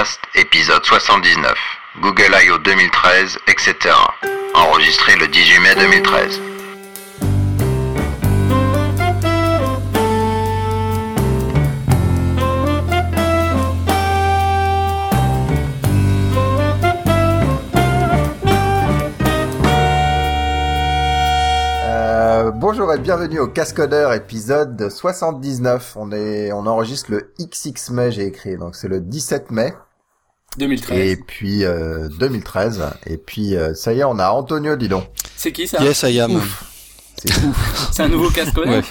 Podcast, épisode 79. Google I.O. 2013, etc. Enregistré le 18 mai 2013. Euh, bonjour et bienvenue au Cascodeur épisode 79. On on enregistre le XX mai, j'ai écrit, donc c'est le 17 mai. 2013. Et puis euh, 2013. Et puis euh, ça y est, on a Antonio, dis donc. C'est qui ça? Yes, I am. C'est ouf. C'est un nouveau casque Ouais.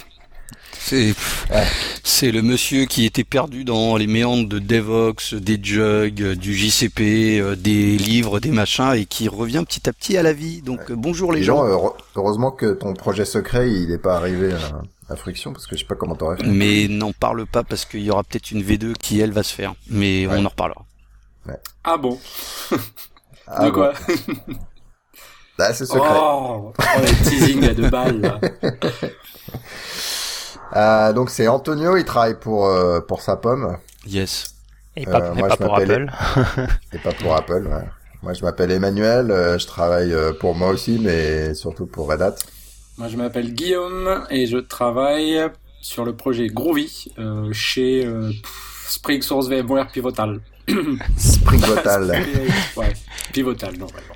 C'est Ouais. c'est le monsieur qui était perdu dans les méandres de Devox, des jugs, du JCP, euh, des livres, des machins, et qui revient petit à petit à la vie. Donc bonjour les Dis gens. heureusement que ton projet secret, il est pas arrivé à, à Friction parce que je sais pas comment t'aurais fait. Mais n'en parle pas parce qu'il y aura peut-être une V2 qui elle va se faire. Mais Ouais. on en reparlera. Ah bon Ah De bon. quoi Là, c'est secret. Oh, oh, le teasing à deux balles là. Euh, donc c'est Antonio, il travaille pour euh, pour sa pomme Yes. Et Euh, pas, et moi, pas je pour m'appelle- Apple. et pas pour Apple. ouais. Moi, je m'appelle Emmanuel, euh, je travaille euh, pour moi aussi, mais surtout pour Red Hat. Moi je m'appelle Guillaume et je travaille sur le projet Groovy euh, chez euh, Spring Source VMware Pivotal. Spring Botal. ouais, Pivotal normalement.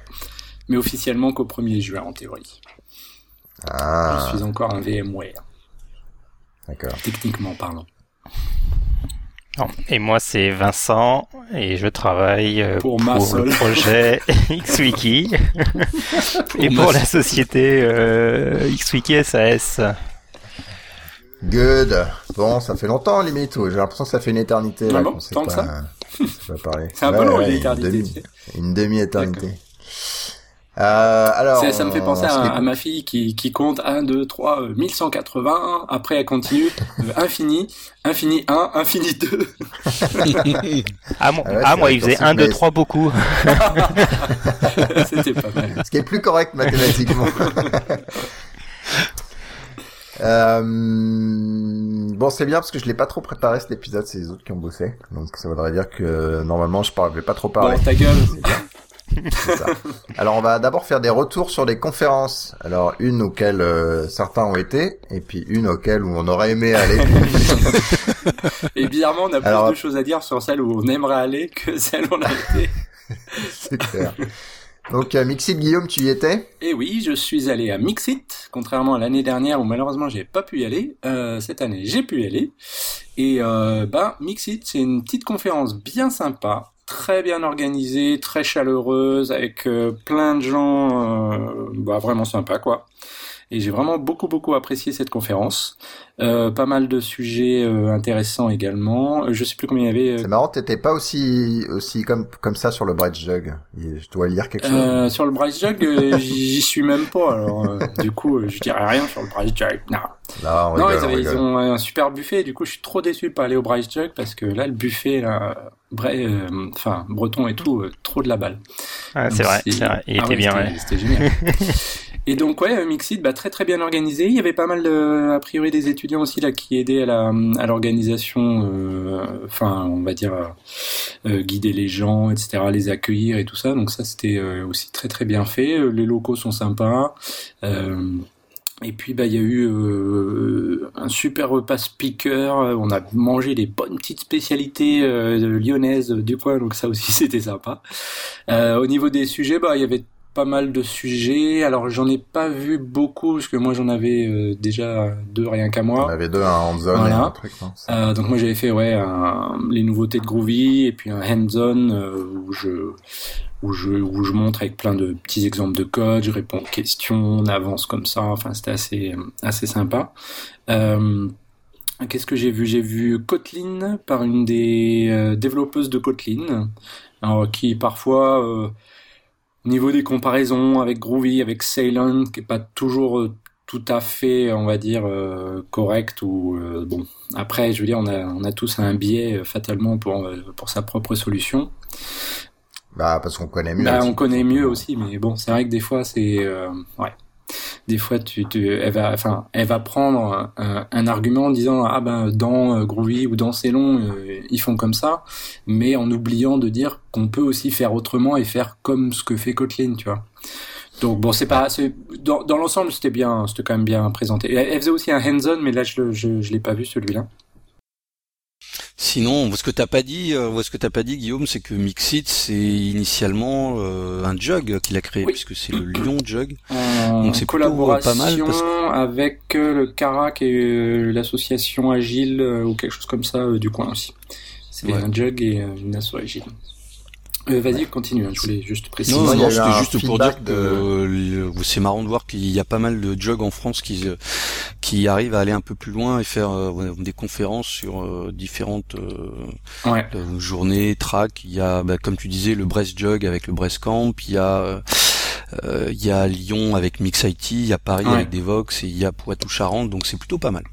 Mais officiellement qu'au 1er juin en théorie. Ah, Je suis encore un VMware, d'accord. techniquement parlant. Non. Et moi, c'est Vincent et je travaille euh, Pour pour, le projet XWiki et Pour la société euh, XWiki SAS. Good. Bon, ça fait longtemps, limite. J'ai l'impression que ça fait une éternité. Ah là, bon Tant que ça C'est un peu Ouais, long, ouais, une éternité, demi-. Une demi-éternité. Euh, alors, Ça, ça me fait penser à, à ma fille qui, qui compte 1, 2, 3, euh, 1180, après elle continue, euh, infini, infini 1, infini 2. Ah, moi, Ah ouais, ah, moi il faisait quand 1, c'est 2, mais- 3 beaucoup. C'était pas mal. Ce qui est plus correct mathématiquement. Euh, bon, c'est bien parce que je l'ai pas trop préparé cet épisode, c'est les autres qui ont bossé. Donc ça voudrait dire que normalement je vais pas trop parler. Bon, ta gueule. Ça. Alors on va d'abord faire des retours sur les conférences. Alors une auxquelles euh, certains ont été, et puis une auxquelles où on aurait aimé aller. Et bizarrement, on a plus Alors- de choses à dire sur celle où on aimerait aller que celle où on a été. c'est clair. Donc euh, Mixit Guillaume, tu y étais? Et oui, je suis allé à Mixit, contrairement à l'année dernière où malheureusement j'ai pas pu y aller. Euh, cette année, j'ai pu y aller. Et euh, ben, Mixit, c'est une petite conférence bien sympa, très bien organisée, très chaleureuse, avec euh, plein de gens, bah, vraiment sympa quoi. Et j'ai vraiment beaucoup beaucoup apprécié cette conférence. Euh, pas mal de sujets euh, intéressants également. Euh, Je sais plus combien il y avait. euh, C'est marrant, t'étais pas aussi aussi comme comme ça sur le Bridge Jug. Je dois lire quelque chose. Euh, sur le Bryce Jug, j'y suis même pas. Alors, euh, du coup, euh, je dirais rien sur le Bryce Jug. Non, Là, on non rigole, ils, on ont un super buffet. Du coup, je suis trop déçu de pas aller au Bryce Jug parce que là, le buffet, là, euh, enfin, breton et tout, euh, trop de la balle. Ah, c'est vrai, c'est vrai. Il ah était ouais, bien, c'était- ouais. C'était génial. Et donc ouais, Mixit, bah, très très bien organisé. Il y avait pas mal de, a priori des aussi là qui aidaient à la l'organisation, euh, enfin on va dire euh, euh, guider les gens, etc., les accueillir et tout ça. Donc ça c'était aussi très très bien fait. Les locaux sont sympas. Et puis bah il y a eu un super repas speaker. On a mangé des bonnes petites spécialités lyonnaises du coin, donc ça aussi c'était sympa. Au niveau des sujets, bah il y avait pas mal de sujets. Alors j'en ai pas vu beaucoup parce que moi j'en avais euh, déjà deux rien qu'à moi. avait deux, un hands-on et Voilà. un truc, non Euh, donc moi j'avais fait ouais un- les nouveautés de Groovy et puis un hands-on euh, où je où je où je montre avec plein de petits exemples de code, je réponds aux questions, on avance comme ça. Enfin c'était assez assez sympa. Euh, Qu'est-ce que j'ai vu? J'ai vu Kotlin par une des développeuses de Kotlin, alors, qui parfois au niveau des comparaisons avec Groovy, avec Ceylan, qui est pas toujours euh, tout à fait, on va dire, euh, correct ou euh, bon. Après, je veux dire, on a, on a tous un biais euh, fatalement pour pour sa propre solution. Bah parce qu'on connaît mieux. Bah, on connaît mieux aussi, mais bon, c'est vrai que des fois, c'est ouais, des fois, tu, elle va, enfin, elle va prendre un, argument en disant ah ben dans euh, Groovy ou dans Célon, euh, ils font comme ça, mais en oubliant de dire qu'on peut aussi faire autrement et faire comme ce que fait Kotlin, tu vois. Donc bon, c'est pas, dans, dans l'ensemble, c'était bien, c'était quand même bien présenté. Elle, faisait aussi un hands-on, mais là, je, je, je l'ai pas vu celui-là. Sinon, ce que t'as pas dit, euh, ce que t'as pas dit, Guillaume, c'est que Mixit, c'est initialement euh, un jug qu'il a créé, Oui. puisque c'est le Lyon Jug. Donc c'est plutôt, collaboration euh, pas mal, parce avec euh, le CARAC et l'association Agile euh, ou quelque chose comme ça euh, du coin aussi. C'est Ouais. un jug et une asso Agile. Euh, Vas-y, continue. hein, je voulais juste préciser. Non, non, eu c'était juste pour dire que euh, c'est marrant de voir qu'il y a pas mal de jugs en France qui euh, qui arrivent à aller un peu plus loin et faire euh, des conférences sur euh, différentes euh, Ouais. euh, journées, tracks. Il y a, bah, comme tu disais, le Brest Jug avec le Brest Camp. Il y a il y a Lyon avec Mix IT, il y a Paris Ouais. avec Devox et il y a Poitou-Charentes, donc c'est plutôt pas mal.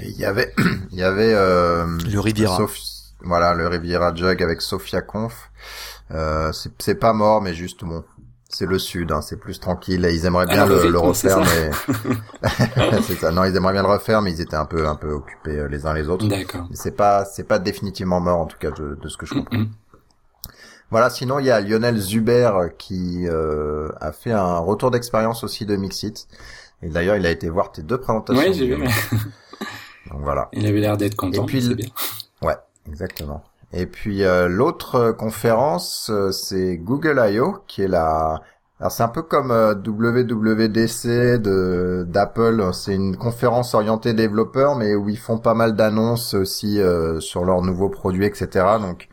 Et Il y avait, il y avait euh, Le Riviera. Sof- voilà, le Riviera Jug avec Sophia Conf. Euh, c'est pas mort, mais juste bon, c'est le sud, hein, c'est plus tranquille. Et ils aimeraient bien Alors, le le, refaire, mais c'est ça. Non, ils aimeraient bien le refaire, mais ils étaient un peu un peu occupés euh, les uns les autres. D'accord. C'est pas c'est pas définitivement mort en tout cas de, de ce que je comprends. Voilà, sinon il y a Lionel Zuber euh, qui euh, a fait un retour d'expérience aussi de Mixit. Et d'ailleurs, il a été voir tes deux présentations. Ouais, j'ai vu. Donc voilà. Il avait l'air d'être content. Et puis bien. Ouais, exactement. Et puis euh, l'autre euh, conférence, euh, c'est Google I.O. qui est la... Alors c'est un peu comme euh, WWDC de d'Apple. C'est une conférence orientée développeurs, mais où ils font pas mal d'annonces aussi euh, sur leurs nouveaux produits, etc. Donc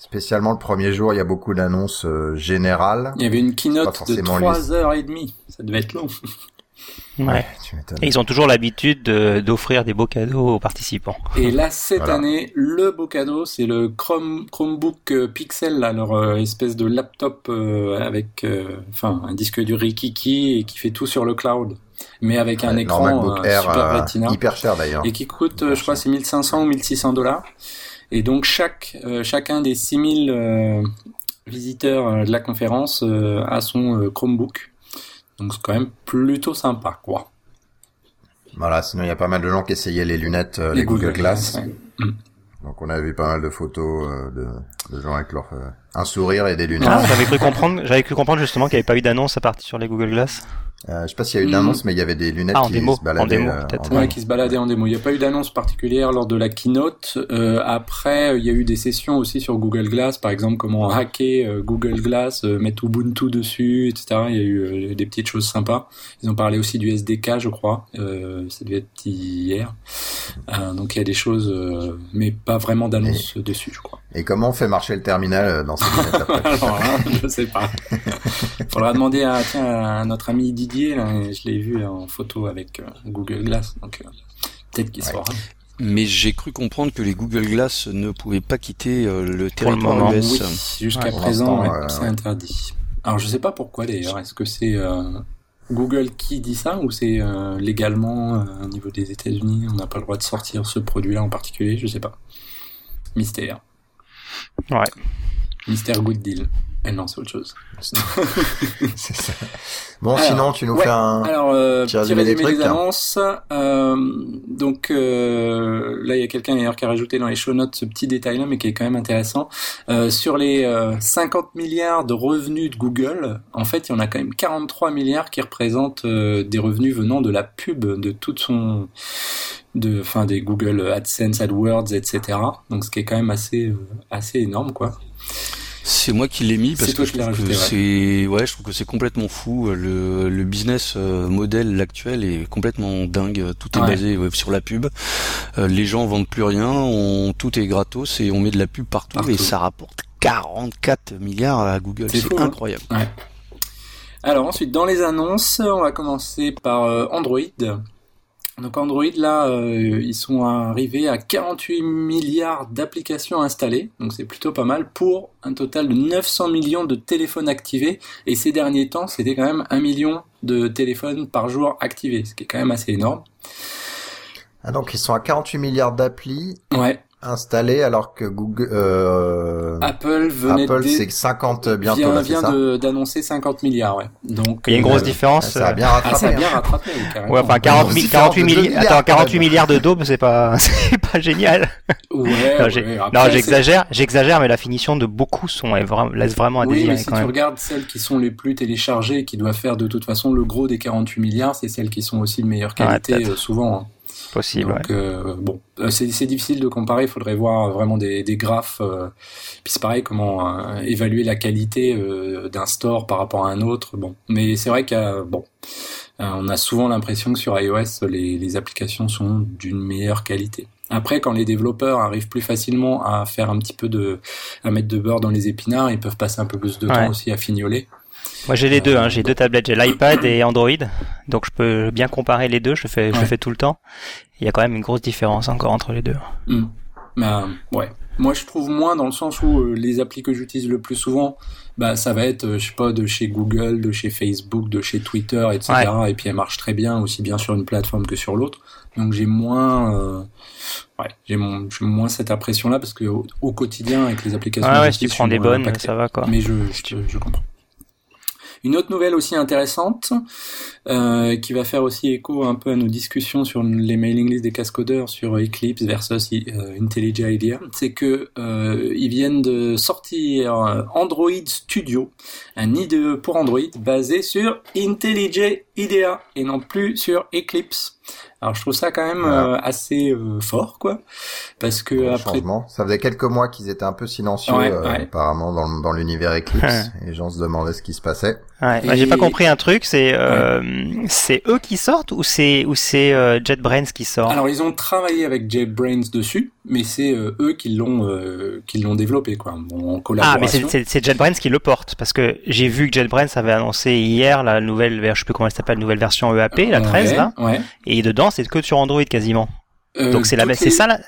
spécialement le premier jour, il y a beaucoup d'annonces euh, générales. Il y avait une keynote de forcément trois heures et demie. Ça devait être long. Ouais. Tu m'étonnes. Et ils ont toujours l'habitude de- d'offrir des beaux cadeaux aux participants. Et là, cette Voilà. année, le beau cadeau, c'est le Chrome, Chromebook euh, Pixel, là, leur euh, espèce de laptop euh, avec, euh, enfin, un disque dur Rikiki et qui fait tout sur le cloud, mais avec un Ouais, écran euh, Air, Super euh, Retina hyper cher d'ailleurs. et qui coûte, je crois, c'est 1500 ou 1600 dollars. Et donc chaque, euh, chacun des 6000 euh, visiteurs de la conférence euh, a son euh, Chromebook. Donc c'est quand même plutôt sympa, quoi. Voilà, sinon il y a pas mal de gens qui essayaient les lunettes, euh, les, Google, Glass. ouais. Donc on a vu pas mal de photos euh, de, de gens avec leur euh, un sourire et des lunettes. Ah, j'avais cru comprendre, j'avais cru comprendre justement qu'il n'y avait pas eu d'annonce à partir sur les Google Glass. Euh, je sais pas s'il y a eu Mm. d'annonce, mais il y avait des lunettes Ah, en qui démo, se baladaient. en démo, euh, Ouais, qui se baladait en démo. Il n'y a pas eu d'annonce particulière lors de la keynote. Euh, après, il y a eu des sessions aussi sur Google Glass, par exemple comment hacker euh, Google Glass, euh, mettre Ubuntu dessus, etc. Il y a eu euh, des petites choses sympas. Ils ont parlé aussi du SDK, je crois. Euh, ça devait être hier. Euh, donc il y a des choses, euh, mais pas vraiment d'annonce dessus, je crois. Et comment on fait marcher le terminal euh, dans ces lunettes après Alors là, je sais pas. Faudra demander à, tiens, à notre ami Didier, là, je l'ai vu en photo avec euh, Google Glass, donc euh, peut-être qu'il Ouais. saura. Mais j'ai cru comprendre que les Google Glass ne pouvaient pas quitter euh, le Pour le territoire moment, US. Oui, jusqu'à Ouais, présent, ouais, euh, c'est interdit. Alors je sais pas pourquoi d'ailleurs. Est-ce que c'est euh, Google qui dit ça ou c'est euh, légalement euh, au niveau des États-Unis, on n'a pas le droit de sortir ce produit-là en particulier? Je sais pas. Mystère. Ouais. Mystère Good Deal. Eh non, c'est autre chose. C'est ça. Bon, Alors, sinon tu nous ouais, fais un. Alors, euh, Petit résumé des trucs, annonces. Euh, donc euh, là, il y a quelqu'un d'ailleurs qui a rajouté dans les show notes ce petit détail-là, mais qui est quand même intéressant. Euh, sur les euh, 50 milliards de revenus de Google, en fait, il y en a quand même 43 milliards qui représentent euh, des revenus venant de la pub, de toute son, de, enfin, des Google AdSense, AdWords, etc. Donc, ce qui est quand même assez, euh, assez énorme, quoi. C'est moi qui l'ai mis parce que je trouve que c'est ouais, je trouve que c'est complètement fou. Le, le business euh, modèle actuel est complètement dingue. Tout est Ouais. basé ouais, sur la pub. Euh, les gens vendent plus rien, on, tout est gratos et on met de la pub partout, Partout. et ça rapporte 44 milliards à Google. C'est hein. incroyable. Alors ensuite, dans les annonces, on va commencer par Android. Donc Android, là, euh, ils sont arrivés à 48 milliards d'applications installées, donc c'est plutôt pas mal, pour un total de 900 millions de téléphones activés. Et ces derniers temps, c'était quand même un million de téléphones par jour activés, ce qui est quand même assez énorme. Ah donc ils sont à 48 milliards d'applis Ouais, installé alors que Google, euh, Apple venait Apple c'est 50 bientôt vient, là, vient d'annoncer 50 milliards, ouais. Donc, Il y a une euh, grosse ouais. différence. Ça a bien Ah, rattrapé. ça a bien hein. rattrapé, carrément. Ouais, enfin 40, grosse mi- différence 48 de deux milliards. milliards, Attends, quand 48 même. milliards de daubes, c'est pas, c'est pas génial. Ouais, Non, ouais, non, c'est- j'exagère, j'exagère, mais la finition de beaucoup sont est vraiment, laisse vraiment à Oui, mais désirer si quand tu même. regardes celles qui sont les plus téléchargées, qui doivent faire de toute façon le gros des 48 milliards, c'est celles qui sont aussi de meilleure qualité peut-être. euh, souvent. hein. Possible. ouais. Donc euh, bon, Euh, c'est c'est difficile de comparer. Il faudrait voir vraiment des, des graphes. euh, puis c'est pareil, comment euh, évaluer la qualité euh, d'un store par rapport à un autre. Bon, mais c'est vrai bon, euh, on a souvent l'impression que sur iOS, les, les applications sont d'une meilleure qualité. Après, quand les développeurs arrivent plus facilement à faire un petit peu de, à mettre de beurre dans les épinards, ils peuvent passer un peu plus de Ouais. temps aussi à fignoler. Moi j'ai les deux, hein. j'ai deux tablettes, j'ai l'iPad et Android, donc je peux bien comparer les deux, je le fais, je Ouais. fais tout le temps. Il y a quand même une grosse différence encore entre les deux. Euh, ouais. Moi, je trouve moins dans le sens où euh, les applis que j'utilise le plus souvent, bah, ça va être, euh, je sais pas, de chez Google, de chez Facebook, de chez Twitter, etc. Et puis, elles marchent très bien, aussi bien sur une plateforme que sur l'autre. Donc, j'ai moins, euh, ouais, j'ai mon- moins cette impression-là parce que au, au quotidien, avec les applications, que ouais, si tu prends des bonnes, impacté. ça va quoi. Mais je, je, je comprends. Une autre nouvelle aussi intéressante, euh, qui va faire aussi écho un peu à nos discussions sur les mailing lists des cascodeurs sur Eclipse versus euh, IntelliJ IDEA, c'est que euh, ils viennent de sortir Android Studio, un IDE pour Android basé sur IntelliJ IDEA et non plus sur Eclipse. Alors je trouve ça quand même Voilà. euh, assez euh, fort, quoi, parce que après changement. Ça faisait quelques mois qu'ils étaient un peu silencieux, Ouais, euh, ouais. apparemment, dans, le- dans l'univers Eclipse. et les gens se demandaient ce qui se passait. Ouais, Et- bah, j'ai pas compris un truc, c'est euh, c'est eux qui sortent ou c'est ou c'est euh, JetBrains qui sort? Alors ils ont travaillé avec JetBrains dessus, mais c'est euh, eux qui l'ont euh, qui l'ont développé quoi, bon, en Ah, collaboration. mais c'est- JetBrains qui le porte parce que j'ai vu que JetBrains avait annoncé hier la nouvelle, je sais plus comment elle s'appelle, nouvelle version EAP, la 13 Ouais, là, Ouais. et dedans c'est que sur Android quasiment. Euh, Donc c'est la c'est les- ça là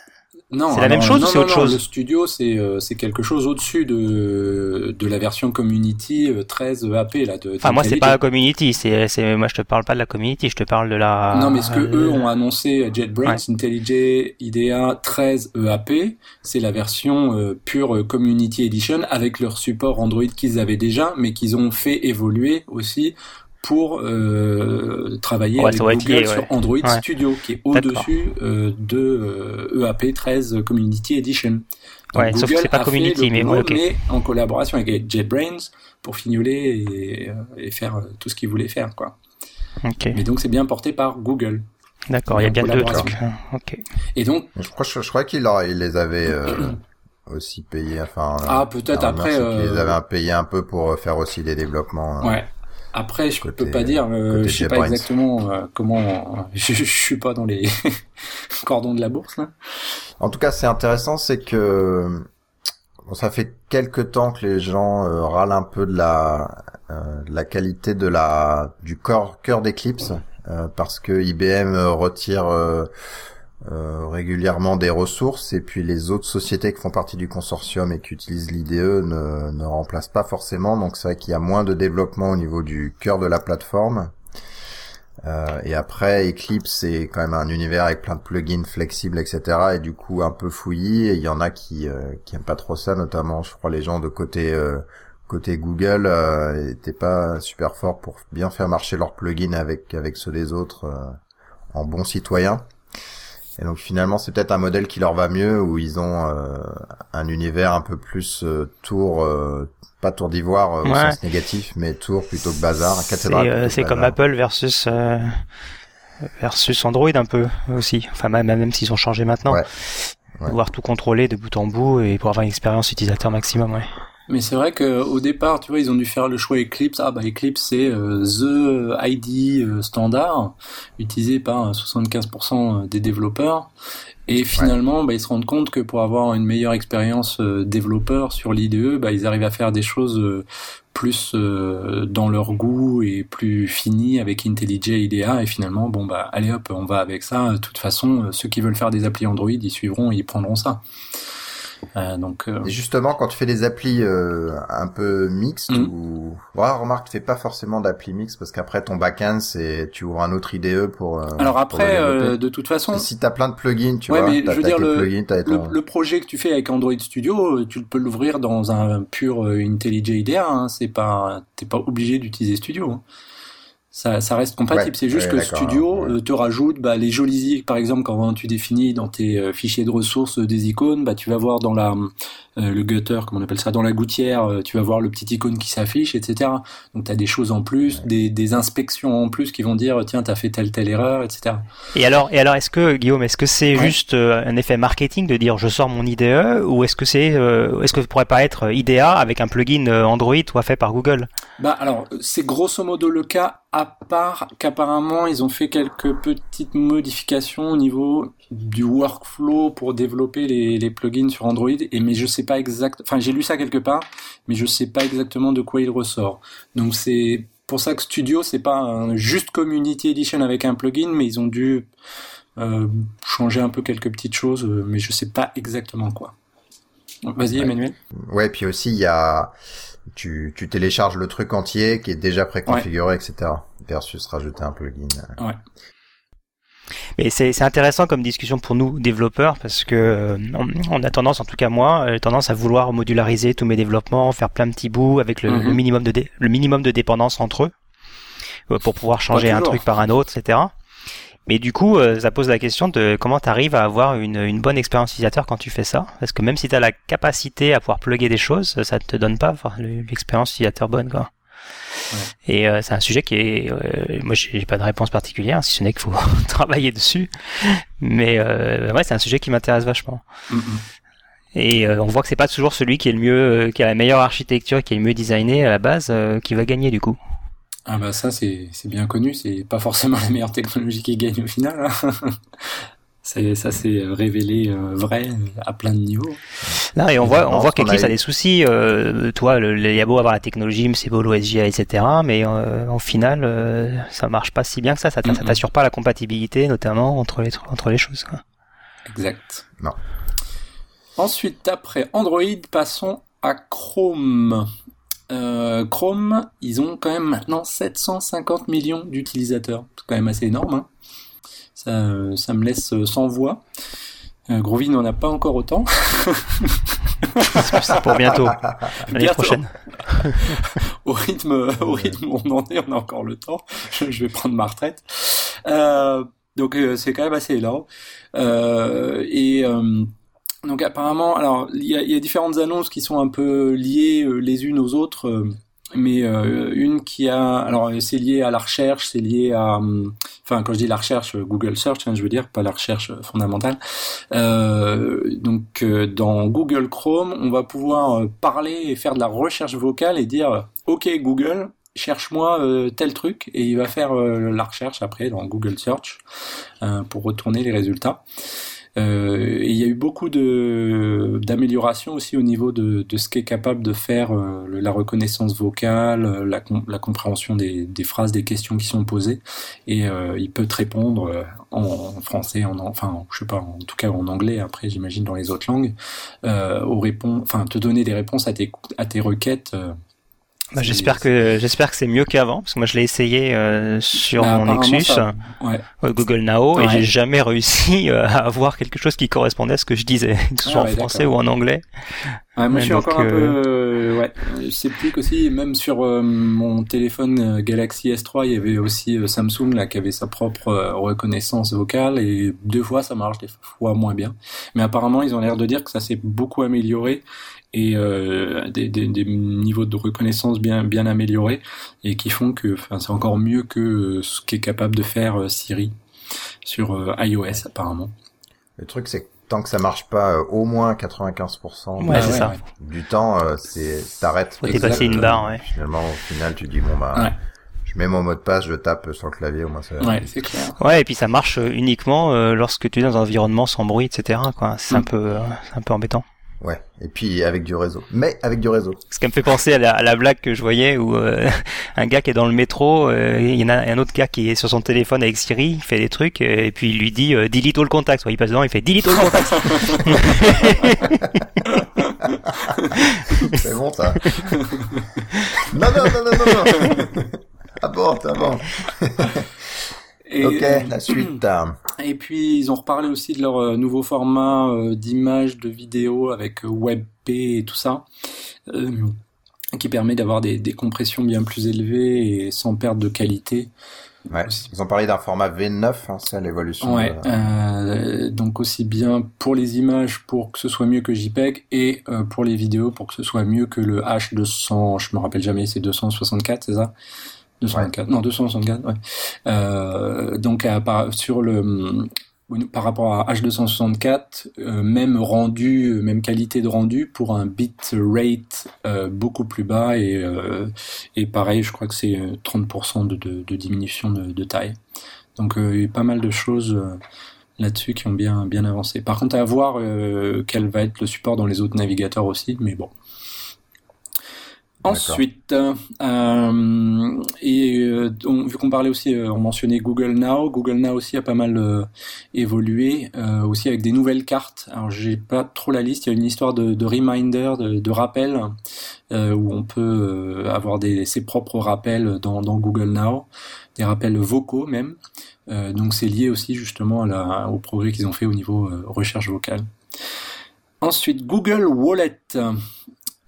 Non, c'est la même non, chose ou c'est autre chose Le studio c'est euh, c'est quelque chose au-dessus de de la version Community euh, 13 EAP là de. Enfin moi c'est pas la community, c'est c'est moi je te parle pas de la community, je te parle de la. Non, mais ce que euh, eux ont annoncé JetBrains, IntelliJ IDEA 13 EAP, c'est la version euh, pure euh, Community Edition avec leur support Android qu'ils avaient déjà, mais qu'ils ont fait évoluer aussi pour euh, travailler Ouais, avec Google lié, sur ouais. Android Ouais. Studio, qui est au-dessus euh, de euh, EAP 13 Community Edition. Donc, Ouais, sauf que Google c'est pas a fait Community, le mais boulot, ouais, ok. mais en collaboration avec JetBrains pour fignoler et, euh, et faire euh, tout ce qu'ils voulaient faire, quoi. Ok, Mais donc c'est bien porté par Google. d'accord, il y a en bien deux trucs. hein, Ok. Et donc, Je crois, je, je crois ils les avaient euh, aussi payés. Enfin, Ah, peut-être après, qu'ils les avaient payés un peu pour faire aussi des développements. hein. ouais. Après, je Côté- peux pas dire, euh, je sais pas exactement euh, comment. je, je suis pas dans les cordons de la bourse là. En tout cas, c'est intéressant, c'est que bon, ça fait quelques temps que les gens euh, râlent un peu de la euh, de la qualité de la du corps cœur d'Eclipse euh, parce que IBM euh, retire euh, euh, régulièrement des ressources et puis les autres sociétés qui font partie du consortium et qui utilisent l'IDE ne, ne remplacent pas forcément. Donc c'est vrai qu'il y a moins de développement au niveau du cœur de la plateforme. Euh, et après, Eclipse, c'est quand même un univers avec plein de plugins flexibles, etc. Et du coup, un peu fouillis. Et il y en a qui euh, qui aiment pas trop ça, notamment, je crois, les gens de côté euh, côté Google euh, étaient pas super forts pour bien faire marcher leurs plugins avec avec ceux des autres euh, en bons citoyens. Et donc finalement, c'est peut-être un modèle qui leur va mieux, où ils ont euh, un univers un peu plus euh, tour, euh, pas tour d'ivoire euh, au Ouais. sens négatif, mais tour plutôt que bazar, C'est cathédrale. euh, c'est comme. Apple versus euh, versus Android un peu aussi. Enfin même même s'ils ont changé maintenant. Ouais. Ouais. Pouvoir tout contrôler de bout en bout et pour avoir une expérience utilisateur maximum, ouais. Mais c'est vrai que au départ, tu vois, ils ont dû faire le choix Eclipse. Ah bah Eclipse c'est euh, the ID euh, standard utilisé par euh, 75% des développeurs. Et finalement, bah, ils se rendent compte que pour avoir une meilleure expérience euh, développeur sur l'IDE, bah, ils arrivent à faire des choses euh, plus euh, dans leur goût et plus finies avec IntelliJ IDEA. Et finalement, bon bah allez hop, on va avec ça. De toute façon, euh, ceux qui veulent faire des applis Android, ils suivront et ils prendront ça. Euh, donc, euh, Et justement, quand tu fais des applis euh, un peu mixtes Mhm. ou, ouais, remarque, tu fais pas forcément d'appli mixte parce qu'après ton backend, c'est tu ouvres un autre IDE pour. euh, alors après, euh, de toute façon, si t'as plein de plugins, tu Ouais, vois, mais je veux dire, le- plugins, t'as le, ton... le projet que tu fais avec Android Studio, tu peux l'ouvrir dans un pur IntelliJ IDEA. Hein, c'est pas, t'es pas obligé d'utiliser Studio. hein. Ça, ça reste compatible. Ouais, c'est juste ouais, que Studio ouais. euh, te rajoute bah, les jolies, par exemple, quand tu définis dans tes euh, fichiers de ressources euh, des icônes, bah, tu vas voir dans la euh, le gutter, comme on appelle ça, dans la gouttière, euh, tu vas voir le petit icône qui s'affiche, etc. Donc tu as des choses en plus, des, des inspections en plus qui vont dire tiens t'as fait telle telle erreur, etc. Et alors, et alors, est-ce que Guillaume, est-ce que c'est Ouais. juste euh, un effet marketing de dire je sors mon IDE ou est-ce que c'est, euh, est-ce que ça pourrait pas être IDEA avec un plugin Android soit fait par Google? Bah alors, c'est grosso modo le cas, à part qu'apparemment ils ont fait quelques petites modifications au niveau du workflow pour développer les, les plugins sur Android. Et mais je sais pas exact, enfin j'ai lu ça quelque part, mais je sais pas exactement de quoi il ressort. Donc c'est pour ça que Studio c'est pas un juste Community Edition avec un plugin, mais ils ont dû euh, changer un peu quelques petites choses, mais je sais pas exactement quoi. Vas-y. Emmanuel. Ouais, puis aussi il y a, tu, tu télécharges le truc entier qui est déjà préconfiguré, etc. Versus rajouter un plugin. Mais c'est c'est intéressant comme discussion pour nous développeurs parce que euh, on, on a tendance, en tout cas moi, euh, tendance à vouloir modulariser tous mes développements, faire plein de petits bouts avec le, Mhm. le minimum de le minimum de dépendance entre eux euh, pour pouvoir changer un truc par un autre, etc. Mais du coup, euh, ça pose la question de comment tu arrives à avoir une, une bonne expérience utilisateur quand tu fais ça. Parce que même si tu as la capacité à pouvoir plugger des choses, ça te donne pas l'expérience utilisateur bonne. Quoi. Et euh, c'est un sujet qui est... euh, moi, j'ai pas de réponse particulière, si ce n'est qu'il faut travailler dessus. Mais euh, ouais, c'est un sujet qui m'intéresse vachement. Mm, mm. Et euh, on voit que c'est pas toujours celui qui est le mieux, euh, qui a la meilleure architecture, qui est le mieux designé à la base, euh, qui va gagner du coup. Ah bah ça c'est c'est bien connu, c'est pas forcément la meilleure technologie qui gagne au final. hein. c'est ça c'est révélé euh, vrai à plein de niveaux. Là, et on voit, on voit qu'Eclipse a a des soucis. Euh, toi, le, le- il y a beau avoir la technologie, mais c'est beau l'OSGA, etc. Mais euh, au final, euh, ça marche pas si bien que ça. Ça, t'assure pas la compatibilité, notamment entre les tr- entre les choses. Quoi. Exact. Non. Ensuite, après Android, passons à Chrome. Euh, Chrome, ils ont quand même maintenant 750 millions d'utilisateurs. C'est quand même assez énorme. hein. Ça, euh, ça me laisse euh, sans voix. Euh, Groovy n'en a pas encore autant. C'est pour bientôt, l'année prochaine. au rythme, au rythme où on en est, on a encore le temps. Je, je vais prendre ma retraite. Euh, donc euh, c'est quand même assez énorme. Euh, et euh, donc apparemment, alors il y y a différentes annonces qui sont un peu liées euh, les unes aux autres. euh, mais euh, une qui a, alors euh, c'est lié à la recherche, c'est lié à, enfin quand je dis la recherche, Google Search, hein, je veux dire, pas la recherche fondamentale. Donc dans Google Chrome, on va pouvoir parler et faire de la recherche vocale et dire OK Google, cherche-moi tel truc et il va faire la recherche après dans Google Search euh, pour retourner les résultats. Euh, et il y a eu beaucoup de d'améliorations aussi au niveau de, de ce qu'est capable de faire euh, la reconnaissance vocale, euh, la, la compréhension des, des phrases, des questions qui sont posées, et il peut te répondre en français, en enfin je sais pas, en tout cas en anglais. Après j'imagine dans les autres langues, aux réponses, enfin te donner des réponses à tes à tes requêtes. Euh, Bah, j'espère que j'espère que c'est mieux qu'avant parce que moi je l'ai essayé euh, sur Bah, mon Nexus ça- ouais. euh, Google Now et j'ai jamais réussi euh, à avoir quelque chose qui correspondait à ce que je disais que ce Ah soit ouais, en français d'accord. ou en anglais Ouais, moi, je suis donc, encore un euh, peu. euh, ouais, je sais plus qu'aussi, même sur euh, mon téléphone euh, Galaxy S3, il y avait aussi euh, Samsung là qui avait sa propre euh, reconnaissance vocale et deux fois ça marche, des fois moins bien. Mais apparemment, ils ont l'air de dire que ça s'est beaucoup amélioré et euh, des, des, des niveaux de reconnaissance bien bien améliorés et qui font que, enfin, c'est encore mieux que euh, ce qu'est capable de faire euh, Siri sur euh, iOS apparemment. Le truc, c'est que tant que ça marche pas euh, au moins 95% Ouais, Ah c'est ça. du temps, euh, c'est t'arrêtes. faut dépasser une barre ouais. Finalement, au final, tu dis bon bah, Ouais. je mets mon mot de passe, je tape sur le clavier, au moins ça. Ouais, c'est clair. Ouais, et puis ça marche uniquement euh, lorsque tu es dans un environnement sans bruit, etc. Quoi. C'est un Mm. peu, euh, c'est un peu embêtant. Ouais, et puis avec du réseau. Mais avec du réseau. Ce qui me fait penser à la, à la blague que je voyais où euh, un gars qui est dans le métro, euh, il y en a un autre gars qui est sur son téléphone avec Siri, il fait des trucs, euh, et puis il lui dit euh, delete all contacts. Ouais, il passe devant, il fait delete all contacts. C'est bon ça. non, non, non, non, non, non. Aborte, aborte. Et, Ok, la suite. Et puis ils ont reparlé aussi de leur euh, nouveau format euh, d'image, de vidéo avec euh, WebP et tout ça, euh, qui permet d'avoir des, des compressions bien plus élevées et sans perte de qualité. Ouais. Ils ont parlé d'un format V9, hein, c'est l'évolution. Ouais, de- euh, donc aussi bien pour les images pour que ce soit mieux que JPEG et euh, pour les vidéos pour que ce soit mieux que le H200, je me rappelle jamais, c'est 264, c'est ça? 224, non 264, ouais. Euh, donc à par- sur le par rapport à H264, euh, même rendu, euh, même qualité de rendu pour un bit rate euh, beaucoup plus bas et, euh, et pareil, je crois que c'est euh, 30% de, de, de diminution de, de taille. Donc il y a pas mal de choses là-dessus qui ont bien bien avancé. Par contre, à voir euh, quel va être le support dans les autres navigateurs aussi, mais bon. Ensuite, euh, et euh, vu qu'on parlait aussi, euh, on mentionnait Google Now. Google Now aussi a pas mal euh, évolué, euh, aussi avec des nouvelles cartes. Alors j'ai pas trop la liste. Il y a une histoire de, de reminder, de, de rappel, euh, où on peut avoir des, ses propres rappels dans, dans Google Now, des rappels vocaux même. Donc c'est lié aussi justement à la, au progrès qu'ils ont fait au niveau recherche vocale. Ensuite, Google Wallet.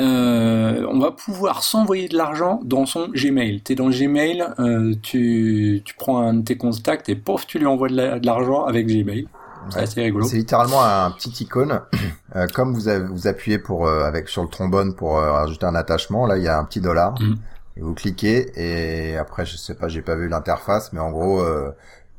Euh, on va pouvoir s'envoyer de l'argent dans son Gmail. Tu es dans Gmail, euh, tu, tu prends un de tes contacts et pof, tu lui envoies de la- de l'argent avec Gmail. C'est Ouais. rigolo. C'est littéralement un petit icône. Euh, comme vous, avez, vous appuyez pour euh, avec sur le trombone pour euh, rajouter un attachement, là il y a un petit dollar. Et vous cliquez et après je sais pas, j'ai pas vu l'interface, mais en gros euh,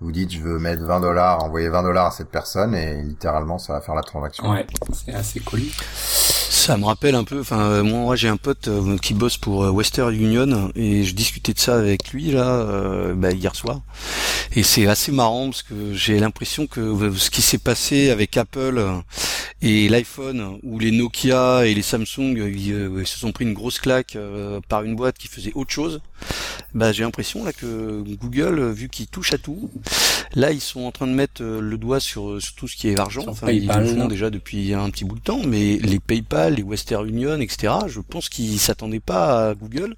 vous dites je veux mettre 20 dollars, envoyer 20 dollars à cette personne et littéralement ça va faire la transaction. Ouais, c'est assez cool. Ça me rappelle un peu, enfin euh, moi moi, j'ai un pote euh, qui bosse pour euh, Western Union et je discutais de ça avec lui là euh, bah, hier soir et c'est assez marrant parce que j'ai l'impression que euh, ce qui s'est passé avec Apple euh, et l'iPhone ou les Nokia et les Samsung euh, ils, ils se sont pris une grosse claque euh, par une boîte qui faisait autre chose. Bah j'ai l'impression là que Google euh, vu qu'ils touchent à tout, là ils sont en train de mettre le doigt sur, sur tout ce qui est argent. Enfin ils PayPal, le font déjà depuis un petit bout de temps, mais les PayPal, les Western Union, etc. Je pense qu'ils s'attendaient pas à Google.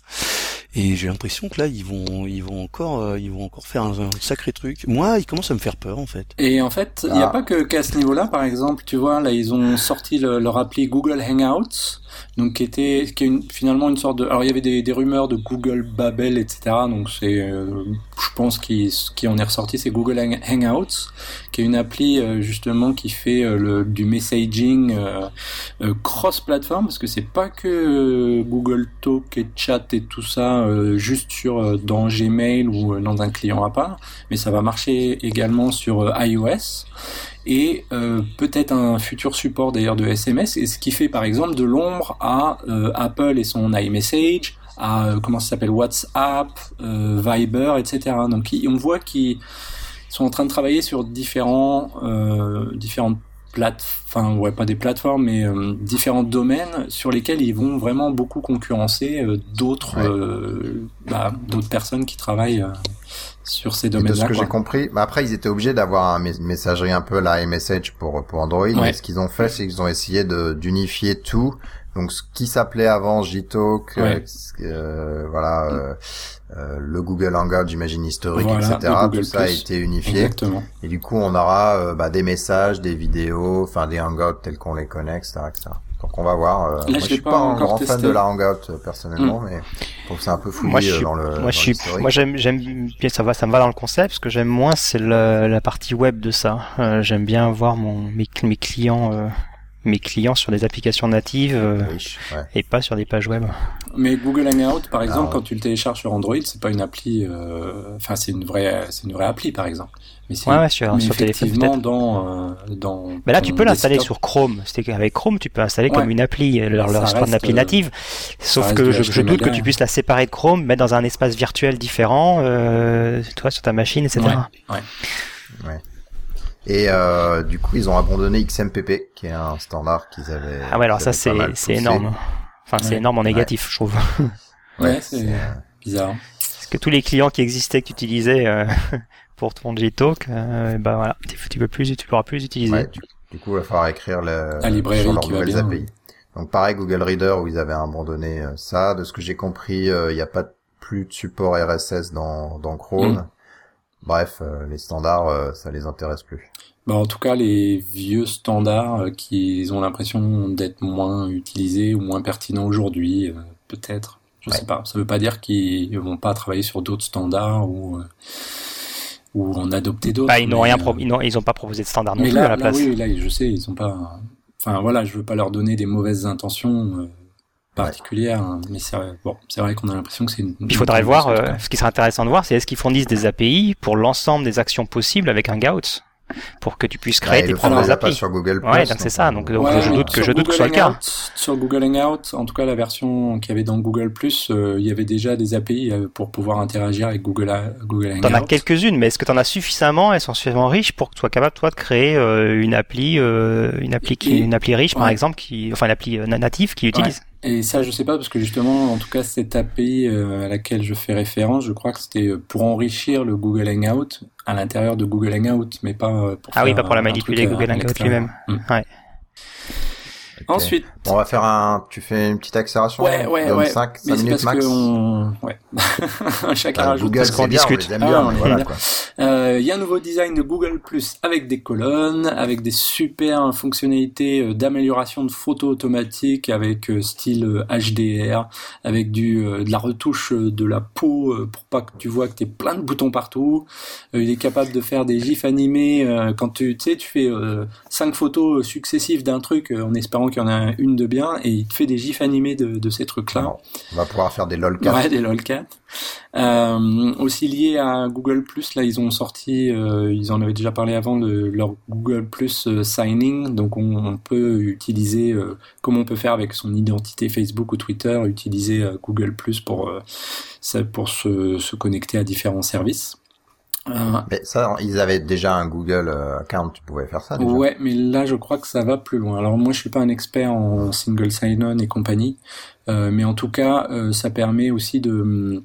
Et j'ai l'impression que là, ils vont, ils vont encore, euh, ils vont encore faire un, un sacré truc. Moi, ils commencent à me faire peur, en fait. Et en fait, il n'y a Ah. pas que qu'à ce niveau-là, par exemple, tu vois, là, ils ont sorti le- leur appli Google Hangouts, donc qui était, qui est une- finalement une sorte de, alors il y avait des, des rumeurs de Google Babel, etc. Donc c'est, euh, je pense qui qui en est ressorti, c'est Google Hang- Hangouts, qui est une appli euh, justement qui fait euh, le, du messaging euh, euh, cross-platform, parce que c'est pas que euh, Google Talk et chat et tout ça juste sur dans Gmail ou dans un client à part, mais ça va marcher également sur iOS et euh, peut-être un futur support d'ailleurs de SMS, et ce qui fait par exemple de l'ombre à euh, Apple et son iMessage, à euh, comment ça s'appelle WhatsApp, Viber, etc. Donc on voit qu'ils sont en train de travailler sur différents différentes plates, enfin ouais pas des plateformes mais différents domaines sur lesquels ils vont vraiment beaucoup concurrencer d'autres Ouais. bah, d'autres personnes qui travaillent sur ces Et de ce domaines-là. que j'ai compris, bah après ils étaient obligés d'avoir une messagerie un peu la iMessage pour pour Android. Ouais. Mais ce qu'ils ont fait, c'est qu'ils ont essayé de d'unifier tout. Donc ce qui s'appelait avant Gtalk, Ouais. euh, ce- euh, voilà, euh, euh, le Google Hangout, j'imagine historique, Voilà, etc. Tout ça a été unifié. Exactement. Et du coup, on aura euh, bah, des messages, des vidéos, enfin des hangouts tels qu'on les connaît, etc., etc. Donc on va voir. euh, je moi, je suis pas pas un grand fan de la hangout euh, personnellement, mais je trouve que c'est un peu fouillé Moi, je suis- euh, dans le. Moi, dans je suis, l'historique. moi, j'aime, j'aime bien, ça va, ça me va dans le concept. Ce que j'aime moins, c'est le- la partie web de ça. Euh, j'aime bien voir mon, mes, mes clients, euh, mes clients sur des applications natives euh, ouais. et pas sur des pages web. Mais Google Hangout, par exemple, Ah. quand tu le télécharges sur Android, c'est pas une appli. euh, Enfin, c'est une vraie, c'est une vraie appli, par exemple. Mais c'est Ouais, ouais, sur, mais sur téléphone effectivement peut-être. dans euh, dans. Mais là, tu peux l'installer sur Chrome. C'est qu'avec Chrome, tu peux l'installer Ouais. comme une appli, leur, leur une appli native. Sauf que je, doute que tu puisses la séparer de Chrome, mettre dans un espace virtuel différent, euh, toi sur ta machine, etc. Ouais. Et euh, du coup, ils ont abandonné XMPP, qui est un standard qu'ils avaient. Ah ouais, alors ça c'est c'est énorme. Enfin, c'est Ouais. énorme en négatif, je trouve. Ouais, c'est c'est, euh, bizarre. Parce que tous les clients qui existaient que tu utilisais euh, pour ton Gtalk, euh, bah voilà, tu, peux plus, tu pourras plus utiliser. Ouais, du, du coup, il va falloir écrire le, La librairie sur leurs qui va nouvelles bien. API. Donc pareil, Google Reader où ils avaient abandonné euh, ça. De ce que j'ai compris, euh, il n'y a pas plus de support RSS dans, dans Chrome. Mm. Bref, euh, les standards, euh, ça les intéresse plus. Bah, en tout cas, les vieux standards euh, qui ont l'impression d'être moins utilisés ou moins pertinents aujourd'hui, euh, peut-être. Je sais pas. Ça veut pas dire qu'ils vont pas travailler sur d'autres standards ou, euh, ou en adopter d'autres. Bah, ils n'ont rien, euh, ils n'ont, ils ont pas proposé de standard non Mais plus là, à la là, place. oui, là, je sais, ils ont pas. Enfin, voilà, je veux pas leur donner des mauvaises intentions euh, particulières, hein, mais c'est vrai. Bon, c'est vrai qu'on a l'impression que c'est une. Il faudrait voir, euh, ce qui serait intéressant de voir, c'est est-ce qu'ils fournissent des API pour l'ensemble des actions possibles avec un Gauss? Pour que tu puisses créer Ouais, tes le propres API. sur Google+. Ouais, donc c'est ça, donc, donc Ouais, je doute que je doute que ce soit le cas. Hangout, Sur Google Hangout, en tout cas la version qu'il y avait dans Google euh, il y avait déjà des API euh, pour pouvoir interagir avec Google, A- Google Hangout. T'en as quelques-unes, mais est-ce que t'en as suffisamment Elles sont suffisamment riches pour que tu sois capable toi de créer euh, une appli, euh, une appli qui, Et- une appli riche par exemple, qui, enfin une appli euh, native qui utilise? Et ça, je sais pas parce que justement, en tout cas, cette API euh, à laquelle je fais référence, je crois que c'était euh, pour enrichir le Google Hangout à l'intérieur de Google Hangout, mais pas euh, pour Ah oui, pas pour la manipuler Google Hangout lui-même. Mm. Ouais. Ensuite, on va faire un, tu fais une petite accélération? ouais, ouais, ouais. 5, mais c'est minutes parce max. on, ouais, chacun Bah, rajoute Google, parce qu'on discute. les aime bien, Ah, voilà. Euh, Il y a un nouveau design de Google Plus avec des colonnes, avec des super fonctionnalités euh, d'amélioration de photos automatiques, avec euh, style euh, HDR, avec du euh, de la retouche euh, de la peau euh, pour pas que tu vois que t'es plein de boutons partout. Euh, il est capable de faire des gifs animés euh, quand tu tu sais tu fais euh, cinq photos successives d'un truc euh, en espérant qu'il y en a une de bien et il te fait des gifs animés de, de ces trucs là. Non. On va pouvoir faire des lolcats. Ouais, des lolcats. Euh, aussi lié à Google Plus, là ils ont sorti, euh, ils en avaient déjà parlé avant de leur Google Plus euh, Signing, donc on, on peut utiliser, euh, comme on peut faire avec son identité Facebook ou Twitter, utiliser Google Plus pour ça- pour se, se connecter à différents services. Euh, Mais ça, ils avaient déjà un Google euh, account, tu pouvais faire ça déjà. Ouais, mais là, je crois que ça va plus loin. Alors moi, je suis pas un expert en single sign-on et compagnie, mais en tout cas, euh, ça permet aussi de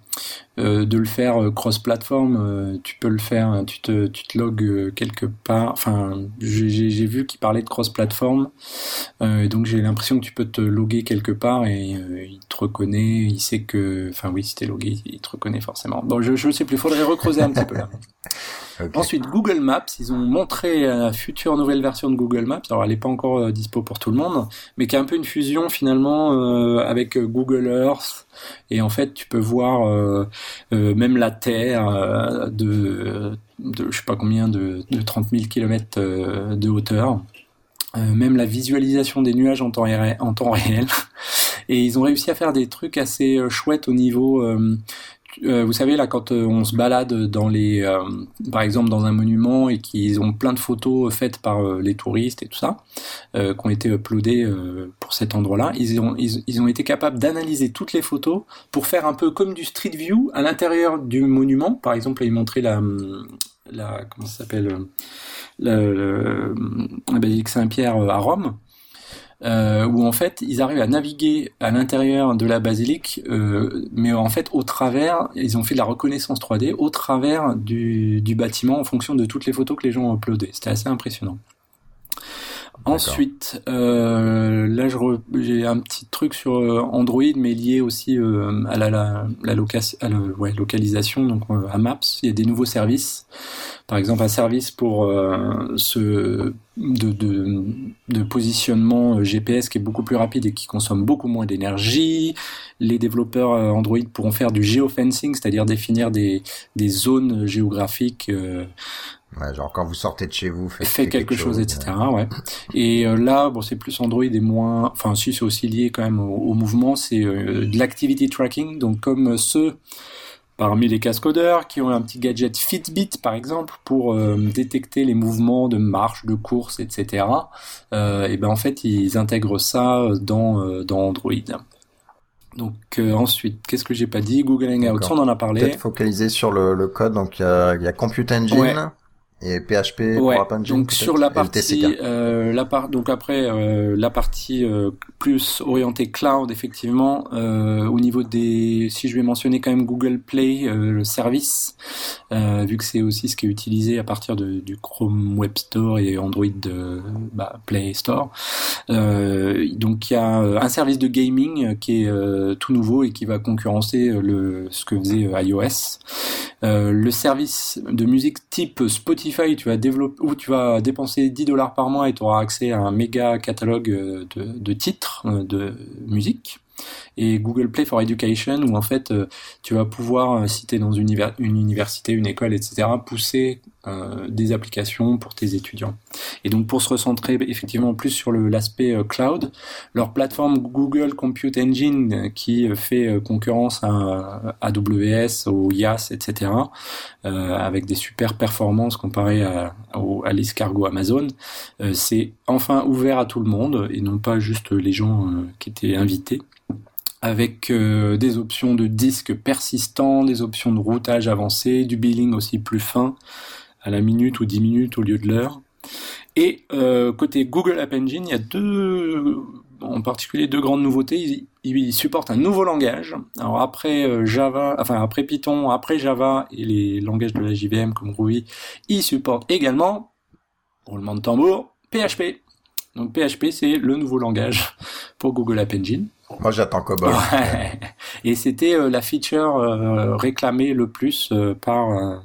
euh, de le faire euh, cross-platform. Euh, tu peux le faire, tu te tu te logs euh, quelque part. Enfin, j'ai vu qu'il parlait de cross-platform, euh, donc j'ai l'impression que tu peux te loguer quelque part et euh, il te reconnaît. Il sait que, enfin oui, si t'es logué, il te reconnaît forcément. Bon, je je sais plus. Faudrait recreuser un petit peu là. Ensuite, Google Maps, ils ont montré la future nouvelle version de Google Maps. Alors, elle n'est pas encore euh, dispo pour tout le monde, mais qui est un peu une fusion finalement euh, avec euh, Google Earth. Et en fait, tu peux voir même la Terre de, de je sais pas combien de, de 30 000 km de hauteur. Même la visualisation des nuages en temps, réel. Et ils ont réussi à faire des trucs assez chouettes au niveau euh, vous savez là quand euh, on se balade dans les euh, par exemple dans un monument et qu'ils ont plein de photos faites par euh, les touristes et tout ça qui ont été uploadées pour cet endroit-là ils ont ils, ont été capables d'analyser toutes les photos pour faire un peu comme du street view à l'intérieur du monument. Par exemple ils montraient la la comment ça s'appelle le, le- la basilique Saint-Pierre à Rome euh, où en fait ils arrivent à naviguer à l'intérieur de la basilique, euh, mais en fait au travers, ils ont fait de la reconnaissance 3D au travers du, du bâtiment en fonction de toutes les photos que les gens ont uploadées. C'était assez impressionnant. Ensuite, euh, là j'ai un petit truc sur euh, Android, mais lié aussi euh, à la, la, la ouais, localisation, donc euh, à Maps. Il y a des nouveaux services. Par exemple, un service pour ce de, de, de positionnement GPS qui est beaucoup plus rapide et qui consomme beaucoup moins d'énergie. Les développeurs Android pourront faire du geofencing, c'est-à-dire définir des, des zones géographiques Ouais, genre quand vous sortez de chez vous, faites fait quelque chose, etc. Ouais. Et euh, là, bon, c'est plus Android et moins. Enfin, si c'est aussi lié quand même au, au mouvement, c'est euh, de l'activity tracking. Donc, comme ceux parmi les cascodeurs qui ont un petit gadget Fitbit, par exemple, pour euh, détecter les mouvements de marche, de course, etc. Euh, et ben en fait, ils intègrent ça dans euh, dans Android. Donc euh, ensuite, qu'est-ce que j'ai pas dit? Google Hangouts, on en a parlé. Peut-être focaliser sur le, le code. Donc il y a, il y a Compute Engine Ouais. Et PHP pour App Engine. Donc sur la partie, euh, la part, donc après euh, la partie euh, plus orientée cloud, effectivement, euh, au niveau des, si je vais mentionner quand même Google Play, euh, le service, euh, vu que c'est aussi ce qui est utilisé à partir de, du Chrome Web Store et Android bah, Play Store. Euh, donc il y a un service de gaming qui est euh, tout nouveau et qui va concurrencer le ce que faisait iOS. Euh, le service de musique type Spotify, tu vas développer où tu vas dépenser 10 dollars par mois et tu auras accès à un méga catalogue euh, de, de titres euh, de musique. Et Google Play for Education, où en fait euh, tu vas pouvoir, si tu es dans une université, une école, etc., pousser euh, des applications pour tes étudiants. Et donc pour se recentrer effectivement plus sur l'aspect euh, cloud, leur plateforme Google Compute Engine qui euh, fait euh, concurrence à AWS, au IaaS, etc., avec des super performances comparées à, à l'escargot Amazon, c'est enfin ouvert à tout le monde et non pas juste les gens qui étaient invités avec des options de disques persistants, des options de routage avancé, du billing aussi plus fin, à la minute ou 10 minutes au lieu de l'heure. Et euh, côté Google App Engine, il y a deux, en particulier deux grandes nouveautés. Ils, ils supportent un nouveau langage. Alors après euh, Java, enfin après Python, après Java et les langages de la JVM comme Ruby, ils supportent également, roulement de tambour, PHP. Donc PHP c'est le nouveau langage pour Google App Engine. Moi, j'attends Cobol. Et c'était euh, la feature euh, réclamée le plus euh, par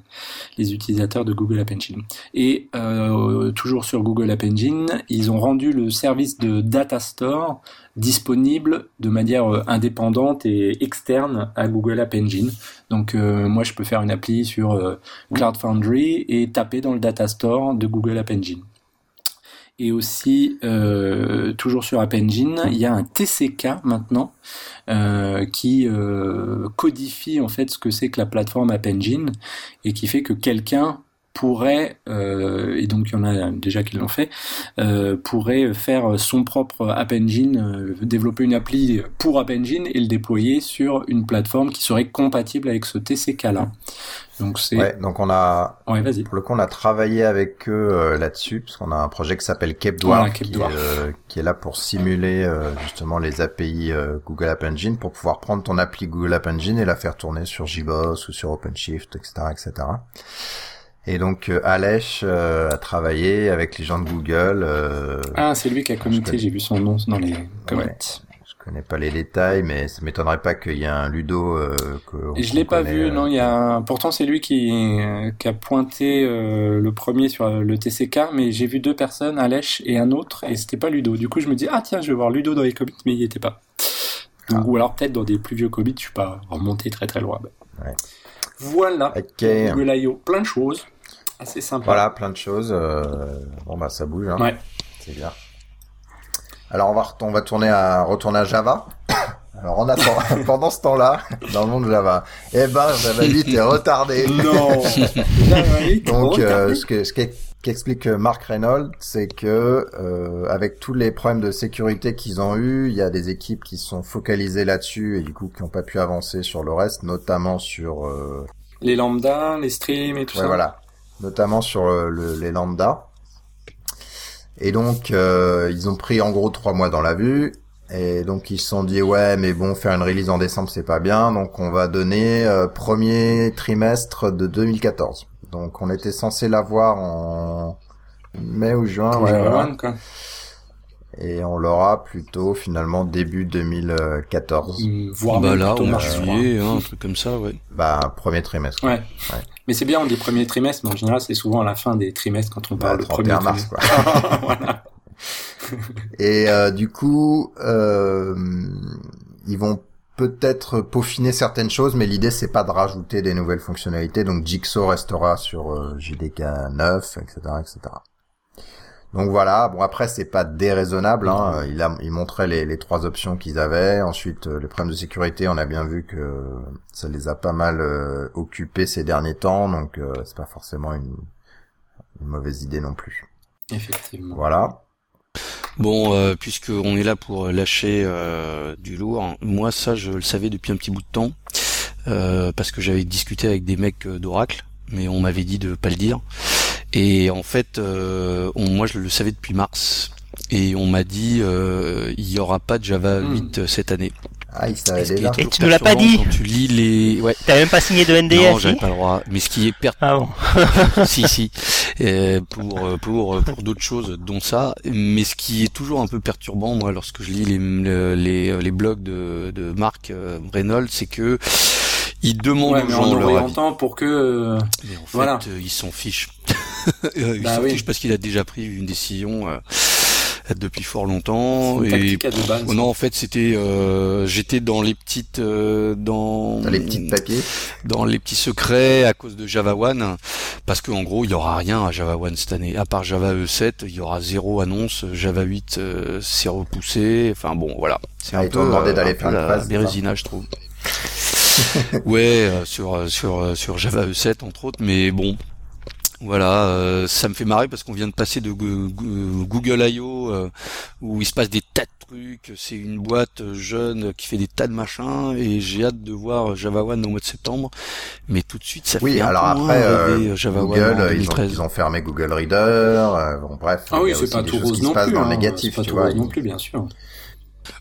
les utilisateurs de Google App Engine. Et toujours sur Google App Engine, ils ont rendu le service de Data Store disponible de manière indépendante et externe à Google App Engine. Donc moi, je peux faire une appli sur Cloud Foundry et taper dans le Data Store de Google App Engine. Et aussi, euh, toujours sur App Engine, il y a un TCK maintenant euh, qui euh, codifie en fait ce que c'est que la plateforme App Engine et qui fait que quelqu'un pourrait, euh, et donc il y en a déjà qui l'ont fait, euh, pourrait faire son propre App Engine, euh, développer une appli pour App Engine et le déployer sur une plateforme qui serait compatible avec ce TCK-là. Donc c'est... Ouais, donc on a, Ouais, vas-y. pour le coup, on a travaillé avec eux euh, là-dessus, parce qu'on a un projet qui s'appelle Cape Dwarf, qui, euh, qui est là pour simuler euh, justement les API euh, Google App Engine, pour pouvoir prendre ton appli Google App Engine et la faire tourner sur JBoss ou sur OpenShift, etc., etc. Et donc euh, Alech euh, a travaillé avec les gens de Google. euh, Ah, c'est lui qui a connais. j'ai vu son nom dans les comments. Connais pas les détails, mais ça m'étonnerait pas qu'il y ait un Ludo euh, que je l'ai pas connaît, vu, euh, non, il y a un- pourtant c'est lui qui, euh, qui a pointé euh, le premier sur euh, le TCK, mais j'ai vu deux personnes, Alech et un autre, et c'était pas Ludo. Du coup, je me dis, ah tiens, je vais voir Ludo dans les commits, mais il y était pas. Donc, Ah. Ou alors peut-être dans des plus vieux commits, je suis pas remonté très très loin. Ouais. Voilà, Ok. Google I.O., plein de choses, assez sympa. Voilà, plein de choses. euh, Bon bah ça bouge. Hein. Ouais. C'est bien. Alors on va, on va tourner à retourner à Java. Alors en attendant, pendant ce temps-là, dans le monde Java, eh ben Java 8 est retardé. Non Donc euh, ce que ce qu'e- qu'explique euh, Mark Reynolds, c'est que euh, avec tous les problèmes de sécurité qu'ils ont eu, il y a des équipes qui se sont focalisées là-dessus et du coup qui n'ont pas pu avancer sur le reste, notamment sur euh, Les lambda, les streams et tout Ouais, ça. voilà. Notamment sur euh, le- les lambda. Et donc, euh, ils ont pris en gros trois mois dans la vue. Et donc, ils se sont dit, ouais, mais bon, faire une release en décembre, c'est pas bien. Donc, on va donner euh, premier trimestre de 2014. Donc, on était censé l'avoir en mai ou juin. Ouais, voilà. Quoi. Et on l'aura plutôt finalement début 2014. Mm, Voire bah là, en mars, juillet, hein, un truc comme ça, ouais. Bah, premier trimestre. Ouais. Ouais. Mais c'est bien, on dit premier trimestre, mais en général, c'est souvent à la fin des trimestres quand on Bah, parle de premier 31 mars, trimestre. quoi. voilà. Et euh, du coup, euh, ils vont peut-être peaufiner certaines choses, mais l'idée c'est pas de rajouter des nouvelles fonctionnalités. Donc Jigsaw restera sur euh, JDK 9, etc., etc. Donc voilà. Bon après c'est pas déraisonnable. Hein. Il a, il montrait les, les trois options qu'ils avaient. Ensuite euh, les problèmes de sécurité, on a bien vu que ça les a pas mal euh, occupés ces derniers temps. Donc euh, c'est pas forcément une, une mauvaise idée non plus. Effectivement. Voilà. Bon, euh, puisque on est là pour lâcher euh, du lourd, moi ça je le savais depuis un petit bout de temps, euh, parce que j'avais discuté avec des mecs d'Oracle, mais on m'avait dit de pas le dire. Et en fait, euh, on, moi je le savais depuis mars. Et on m'a dit euh, il y aura pas de Java Hmm. 8 euh, cette année. Ah, il est Et tu nous l'as pas dit Quand tu lis les ouais. T'as même pas signé de NDA non, j'avais pas le droit. Mais ce qui est per... Ah bon si si Euh, pour euh, pour pour d'autres choses dont ça mais ce qui est toujours un peu perturbant moi lorsque je lis les le- les, les blogs de de Marc euh, Reynolds c'est que il demande Ouais, aux gens en leur avis pour que. euh, mais en fait Voilà. ils s'en fichent Euh, ils Bah s'en oui. parce qu'il a déjà pris une décision euh, depuis fort longtemps et tactique à deux balles. Non en fait c'était euh, j'étais dans les petites euh, dans Dans les petits papiers. dans les petits secrets à cause de Java One, parce qu'en gros il y aura rien à Java One cette année, à part Java E7, il y aura zéro annonce, Java 8 euh, c'est repoussé, enfin bon voilà, c'est Ah, un peu euh, d'aller un peu faire une la phase, bérésina je trouve. ouais, euh, sur euh, sur euh, sur Java E7 entre autres, mais bon. Voilà, euh, ça me fait marrer parce qu'on vient de passer de Google I.O. euh, où il se passe des tas de trucs. C'est une boîte euh, jeune qui fait des tas de machins et j'ai hâte de voir Java One au mois de septembre. Mais tout de suite, ça Oui, fait un alors peu moins après, euh, rêver, Java Google, One en euh, ils ont, 2013. ils ont fermé Google Reader. euh, bon, bref. Ah il y oui, a c'est aussi pas tout rose qui se non plus. dans le hein. négatif, C'est pas tu tout vois. rose non plus, bien sûr.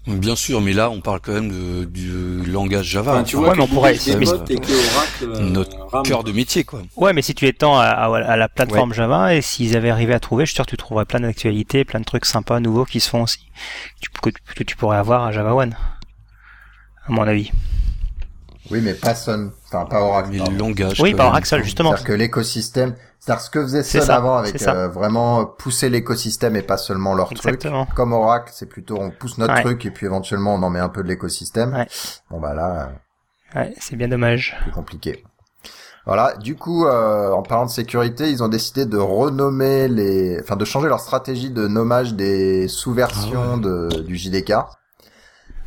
Bien sûr, mais là, on parle quand même de, du langage Java. Enfin, tu Enfin, vois, ouais, mais on pourrait- mais- débotte et que Oracle, euh, Notre cœur de métier, quoi. Ouais, mais si tu étends à, à, à la plateforme Java, et s'ils avaient arrivé à trouver, je suis sûr que tu trouverais plein d'actualités, plein de trucs sympas, nouveaux qui se font aussi, tu- que, que tu pourrais avoir à Java One, à mon avis. Oui, mais pas Sun, enfin pas Oracle. Mais le langage. Oui, même. Axel, justement. C'est-à-dire que l'écosystème, c'est-à-dire ce que faisait Sun avant avec euh, vraiment pousser l'écosystème et pas seulement leur truc. Exactement. Comme Oracle, c'est plutôt on pousse notre Ouais. truc et puis éventuellement on en met un peu de l'écosystème. Ouais. Bon bah là, euh, Ouais, c'est bien dommage. c'est compliqué. Voilà. Du coup, euh, en parlant de sécurité, ils ont décidé de renommer les, enfin de changer leur stratégie de nommage des sous-versions Ah de du JDK.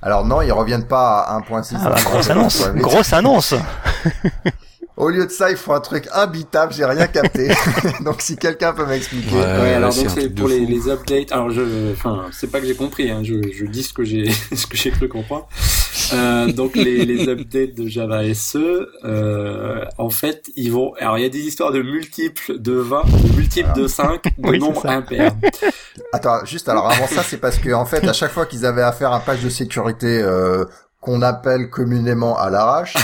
Alors non, ils reviennent pas à 1.6. Ah bah, grosse 1.7, annonce. 1.8. Grosse annonce. Au lieu de ça, ils font un truc imbitable, j'ai rien capté. Donc si quelqu'un peut m'expliquer. Ouais. Ouais, alors donc un c'est pour les, les updates. Alors je, enfin, c'est pas que j'ai compris, hein, je, je dis ce que j'ai, ce que j'ai cru comprendre. Euh, donc les, les updates de Java SE, euh, en fait, ils vont. Alors il y a des histoires de multiples de 20, de multiples de 5, de Oui, ça. impairs. Attends, juste alors avant ça, c'est parce que en fait, à chaque fois qu'ils avaient affaire à un patch de sécurité euh, qu'on appelle communément à l'arrache,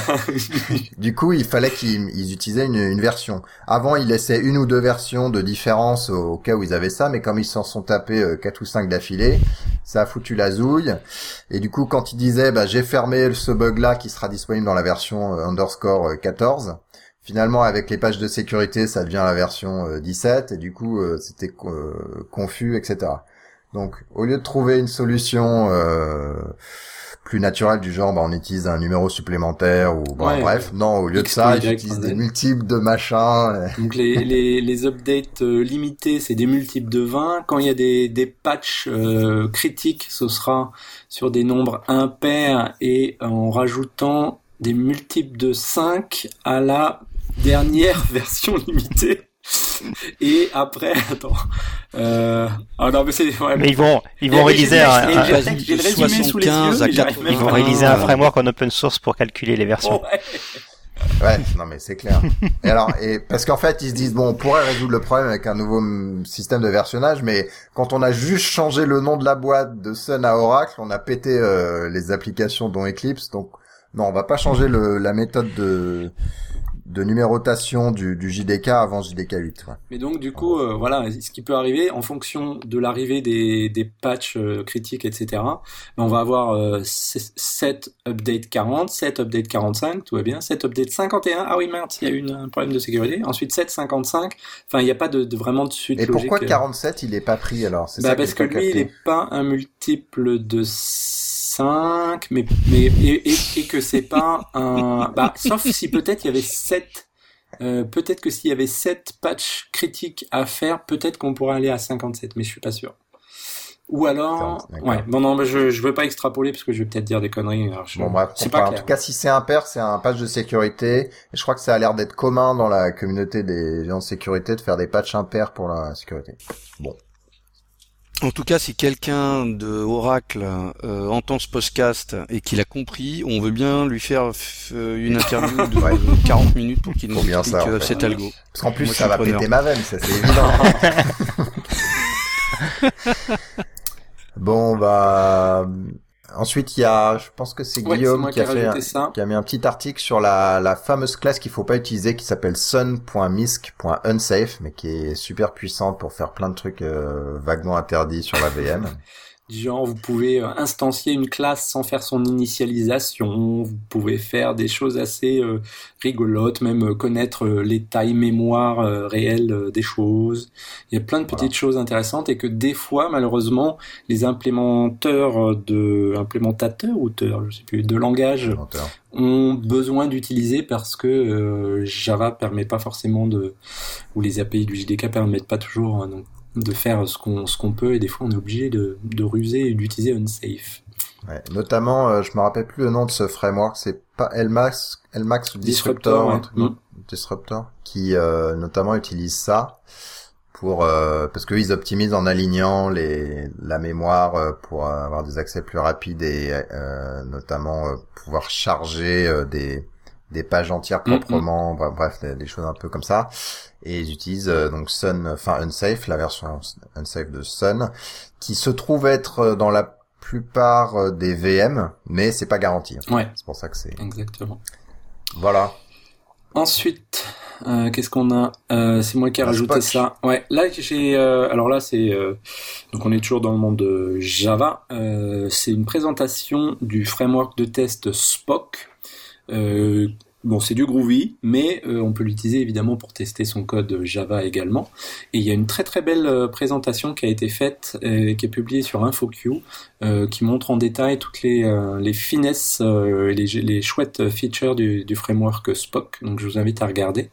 du coup, il fallait qu'ils ils utilisaient une, une version. Avant, ils laissaient une ou deux versions de différence au, au cas où ils avaient ça, mais comme ils s'en sont tapés euh, quatre ou cinq d'affilée, ça a foutu la zouille. Et du coup, quand ils disaient, bah, j'ai fermé ce bug-là qui sera disponible dans la version euh, underscore euh, 14. Finalement, avec les pages de sécurité, ça devient la version euh, 17, et du coup, euh, c'était euh, confus, etc. Donc, au lieu de trouver une solution euh, plus naturelle du genre, bah, on utilise un numéro supplémentaire ou bon, Ouais. bref, non, au lieu de ça, Z. des multiples de machins. euh, Donc les, les, les updates euh, limités, c'est des multiples de 20. Quand il y a des, des patchs euh, critiques, ce sera sur des nombres impairs et en rajoutant des multiples de 5 à la dernière version limitée. Et après, attends. Euh... Ah non, mais c'est... ouais, Mais ils vont, ils vont réaliser un, j'ai- un- j'ai- Vas-y, j'ai le résumé sous les yeux, 75 à mais j'arrive 80. même ils vont réaliser un framework en open source pour calculer les versions. Ouais. Ouais, non mais c'est clair. Et alors, et parce qu'en fait, ils se disent bon, on pourrait résoudre le problème avec un nouveau système de versionnage, mais quand on a juste changé le nom de la boîte de Sun à Oracle, on a pété euh, les applications dont Eclipse. Donc non, on va pas changer le, la méthode de de numérotation du, du JDK avant JDK 8. ouais. Mais donc du coup, euh, voilà, ce qui peut arriver en fonction de l'arrivée des, des patchs euh, critiques, etc. ben, on va avoir euh, 7 update 40, 7 update 45, tout va bien, 7 update 51. Ah oui, merde, il y a eu un problème de sécurité. Ensuite 7 55. Enfin, il n'y a pas de, de vraiment de suite Et logique. pourquoi 47 il est pas pris alors? Bah, ça parce que lui, il capté. est pas un multiple de 5, mais, mais et, et, et que c'est pas un... Bah, sauf si peut-être il y avait 7... Euh, peut-être que s'il y avait 7 patchs critiques à faire, peut-être qu'on pourrait aller à 57, mais je suis pas sûr. Ou alors... Ouais, bon non, mais je, je veux pas extrapoler parce que je vais peut-être dire des conneries. alors je- Bon bref, c'est enfin, pas en clair. tout cas si c'est impair, c'est un patch de sécurité. Et je crois que ça a l'air d'être commun dans la communauté des gens de sécurité de faire des patchs impairs pour la sécurité. Bon. En tout cas, si quelqu'un de Oracle euh, entend ce podcast et qu'il a compris, on veut bien lui faire euh, une interview de Ouais. 40 minutes pour qu'il nous explique ça, en euh, fait. cet algo. Parce qu'en plus, Moi, ça va preneur. péter ma veine, ça c'est évident. bon, bah... Ensuite, il y a, je pense que c'est Ouais, Guillaume qui a fait, qui a mis un petit article sur la, la fameuse classe qu'il faut pas utiliser qui s'appelle sun.misc.unsafe mais qui est super puissante pour faire plein de trucs euh, vaguement interdits sur la VM. Du genre, vous pouvez euh, instancier une classe sans faire son initialisation, vous pouvez faire des choses assez euh, rigolotes, même euh, connaître euh, les tailles mémoire euh, réelles euh, des choses. Il y a plein de petites choses intéressantes et que des fois, malheureusement, les implémenteurs de implémentateurs ou de, je sais plus, de langage ont besoin d'utiliser parce que euh, Java permet pas forcément de ou les API du JDK permettent pas toujours hein, donc, de faire ce qu'on ce qu'on peut et des fois on est obligé de, de ruser et d'utiliser unsafe. Ouais. Notamment, euh, je me rappelle plus le nom de ce framework, c'est pas Elmax, Elmax ou Disruptor, Disruptor, un ouais. truc, non Disruptor, qui euh, notamment utilise ça pour euh, parce qu'ils optimisent en alignant les la mémoire euh, pour avoir des accès plus rapides et euh, notamment euh, pouvoir charger des des pages entières Mhm. proprement, bref, bref, des, des choses un peu comme ça. Et ils utilisent euh, donc Sun, enfin Unsafe, la version Unsafe de Sun, qui se trouve être euh, dans la plupart euh, des VM, mais c'est pas garanti. Ouais, C'est pour ça que c'est. exactement. Voilà. Ensuite, euh, qu'est-ce qu'on a? Euh, C'est moi qui ai rajouté ça. Ouais, là j'ai. euh, alors là c'est euh, donc on est toujours dans le monde de Java. Euh, c'est une présentation du framework de test Spock. Euh, bon, c'est du Groovy, mais euh, on peut l'utiliser évidemment pour tester son code Java également. Et il y a une très très belle euh, présentation qui a été faite, euh, qui est publiée sur InfoQ, qui montre en détail toutes les, euh, les finesses et les, chouettes features du, du framework Spock. Donc je vous invite à regarder.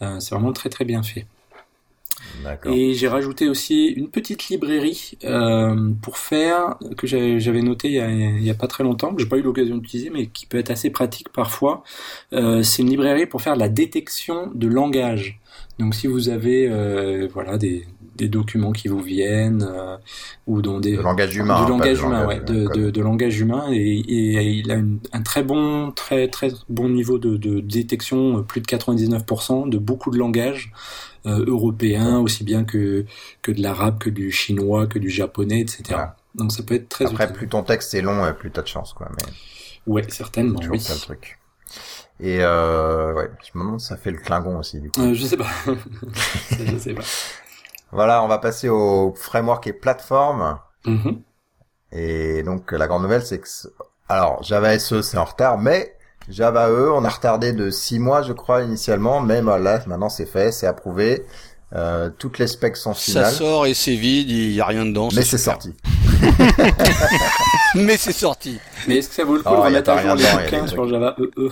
C'est vraiment très très bien fait. Et j'ai rajouté aussi une petite librairie euh, pour faire que j'avais noté il y, a, il y a pas très longtemps que j'ai pas eu l'occasion d'utiliser mais qui peut être assez pratique parfois. Euh, c'est une librairie pour faire la détection de langage. Donc si vous avez euh, voilà des, des documents qui vous viennent euh, ou dans des Le langage humain. du langage humain, langage, ouais, de, de, de langage humain, et, et il a une- un très bon, très très bon niveau de, de détection, euh, plus de 99% de beaucoup de langages euh, européens, aussi bien que que de l'arabe, que du chinois, que du japonais, etc. Voilà. Donc ça peut être très Après, utile. plus ton texte est long, euh, plus t'as de chance, quoi. Mais Ouais, certainement. toujours Oui. ça le truc. Et euh, ouais, je me demande si ça fait le Klingon aussi, du coup. Euh, je sais pas. je sais pas. Voilà, on va passer au framework et plateforme. Mhm. Et donc la grande nouvelle, c'est que alors Java SE c'est en retard, mais Java E on a retardé de six mois, je crois initialement, mais bah, là maintenant c'est fait, c'est approuvé. Euh, toutes les specs sont Ça finales, sort et c'est vide, il y a rien dedans. mais c'est sorti. Mais c'est sorti. Mais est-ce que ça vaut le coup Oh, de remettre à jour les bouquins sur. Java E EE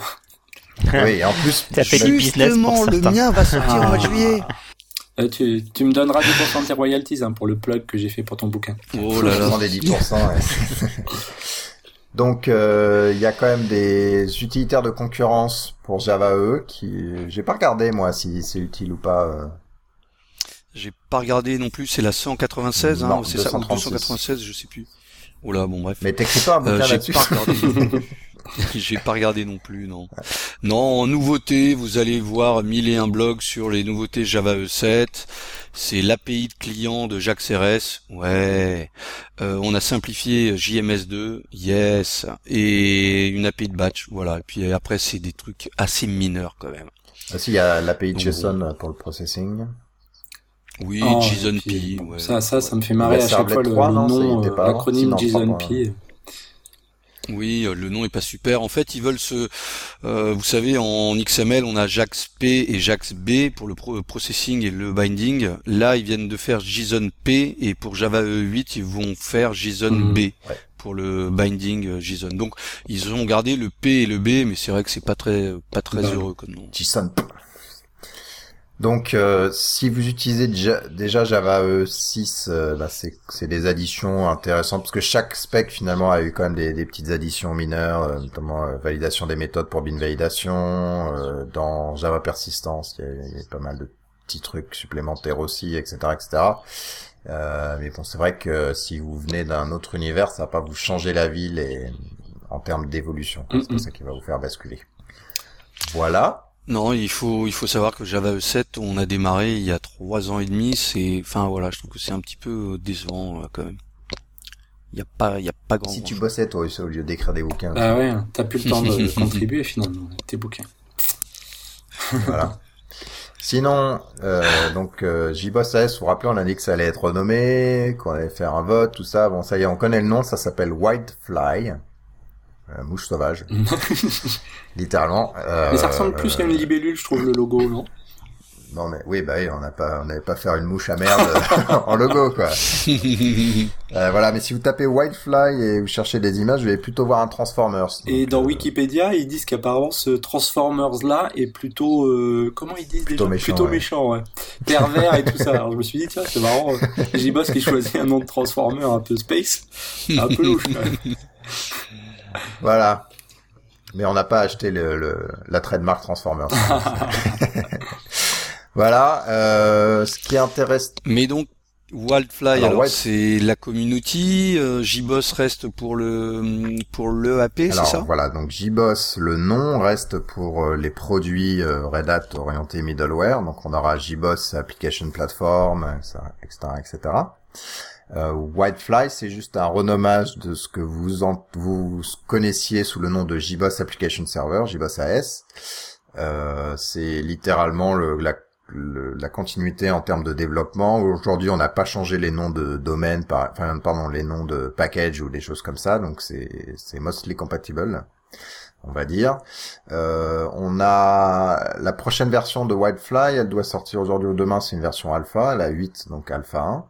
oui, et en plus, Ça fait je- du business pour Justement, le certains. mien va sortir au mois de Ah. juillet. Euh, tu, tu me donneras 10% de tes royalties hein, pour le plug que j'ai fait pour ton bouquin. Oh là je là. des 10%. ouais. Donc euh, il y a quand même des utilitaires de concurrence pour Java E qui j'ai pas regardé moi si c'est utile ou pas. euh. J'ai pas regardé non plus, c'est la 196, hein, Non, c'est ça, ou 236. 296, je sais plus. Oh là, bon bref. Mais t'écris pas un Euh, bouquin j'ai là-dessus. J'ai pas regardé non plus, non. Non, en nouveauté, vous allez voir mille et un blogs sur les nouveautés Java E7. C'est l'API de client de Jacques CRS. Ouais. Euh, on a simplifié JMS2. Yes. Et une API de batch. Voilà. Et puis après, c'est des trucs assez mineurs quand même. Ah, si, il y a l'API Donc, JSON pour le processing. Oui, Oh, JSON P. ouais. ça, ça, ça me fait marrer à chaque fois le, 3, le non, ça y nom, euh, l'acronyme JSON P. Oui, euh, le nom est pas super. En fait, ils veulent se, euh, vous savez, en XML, on a JAX-P et JAX-B pour le pro- processing et le binding. Là, ils viennent de faire JSON P et pour Java E8, ils vont faire JSON Mhm. Ouais. pour le binding euh, JSON. Donc, ils ont gardé le P et le B, mais c'est vrai que c'est pas très, pas très Bah, heureux comme nom. JSON. Donc, euh, si vous utilisez déjà, déjà Java E6, euh, bah, c'est c'est des additions intéressantes parce que chaque spec finalement a eu quand même des, des petites additions mineures, euh, notamment euh, validation des méthodes pour bin validation. euh, dans Java persistance, il y, a, il y a pas mal de petits trucs supplémentaires aussi, etc., etc. Euh, mais bon, c'est vrai que si vous venez d'un autre univers, ça va pas vous changer la et en termes d'évolution. C'est Mm, ça qui va vous faire basculer. Voilà. Non, il faut il faut savoir que Java E7, on a démarré il y a trois ans et demi. C'est, enfin voilà, je trouve que c'est un petit peu décevant euh, quand même. Il y a pas il y a pas grand. Si tu bossais toi au lieu d'écrire des bouquins. Bah ouais, t'as plus le temps de contribuer finalement avec tes bouquins. voilà. Sinon, euh, donc euh, JBoss AS, vous vous rappelez, on a dit que ça allait être renommé, qu'on allait faire un vote, tout ça. Bon, ça y est, on connaît le nom, ça s'appelle Whitefly, euh, mouche sauvage, littéralement. Euh, Mais ça ressemble plus à une euh, libellule, je trouve, le logo, non? Non mais oui, bah oui, on n'a pas, on n'avait pas faire une mouche à merde en logo quoi. Euh, voilà, mais si vous tapez Whitefly et vous cherchez des images, vous allez plutôt voir un Transformers. Et dans euh, Wikipédia, ils disent qu'apparemment ce Transformers-là est plutôt... euh, comment ils disent Plutôt déjà? méchant, Plutôt ouais. méchant, ouais. Pervers et tout ça. Alors je me suis dit, tiens, c'est marrant. euh, J-Boss qui choisit un nom de Transformer un peu space. Un peu louche, quand même. Voilà. Mais on n'a pas acheté le, le la trademark Transformers. voilà. Euh, ce qui intéresse. Mais donc Wildfly, Alors, c'est la community, euh, JBoss reste pour le pour le AP, c'est Alors ça? voilà, donc JBoss, le nom reste pour euh, les produits euh, Red Hat orientés middleware. Donc on aura JBoss Application Platform, etc., etc. Euh, Whitefly, c'est juste un renommage de ce que vous en, vous connaissiez sous le nom de JBoss Application Server, JBoss AS. Euh, c'est littéralement le, la, le- la continuité en termes de développement. Aujourd'hui, on n'a pas changé les noms de domaine, par, enfin, pardon, les noms de package ou des choses comme ça, donc c'est mostly compatible, on va dire. Euh, on a la prochaine version de Whitefly, elle doit sortir aujourd'hui ou demain, c'est une version alpha, la 8, donc alpha 1.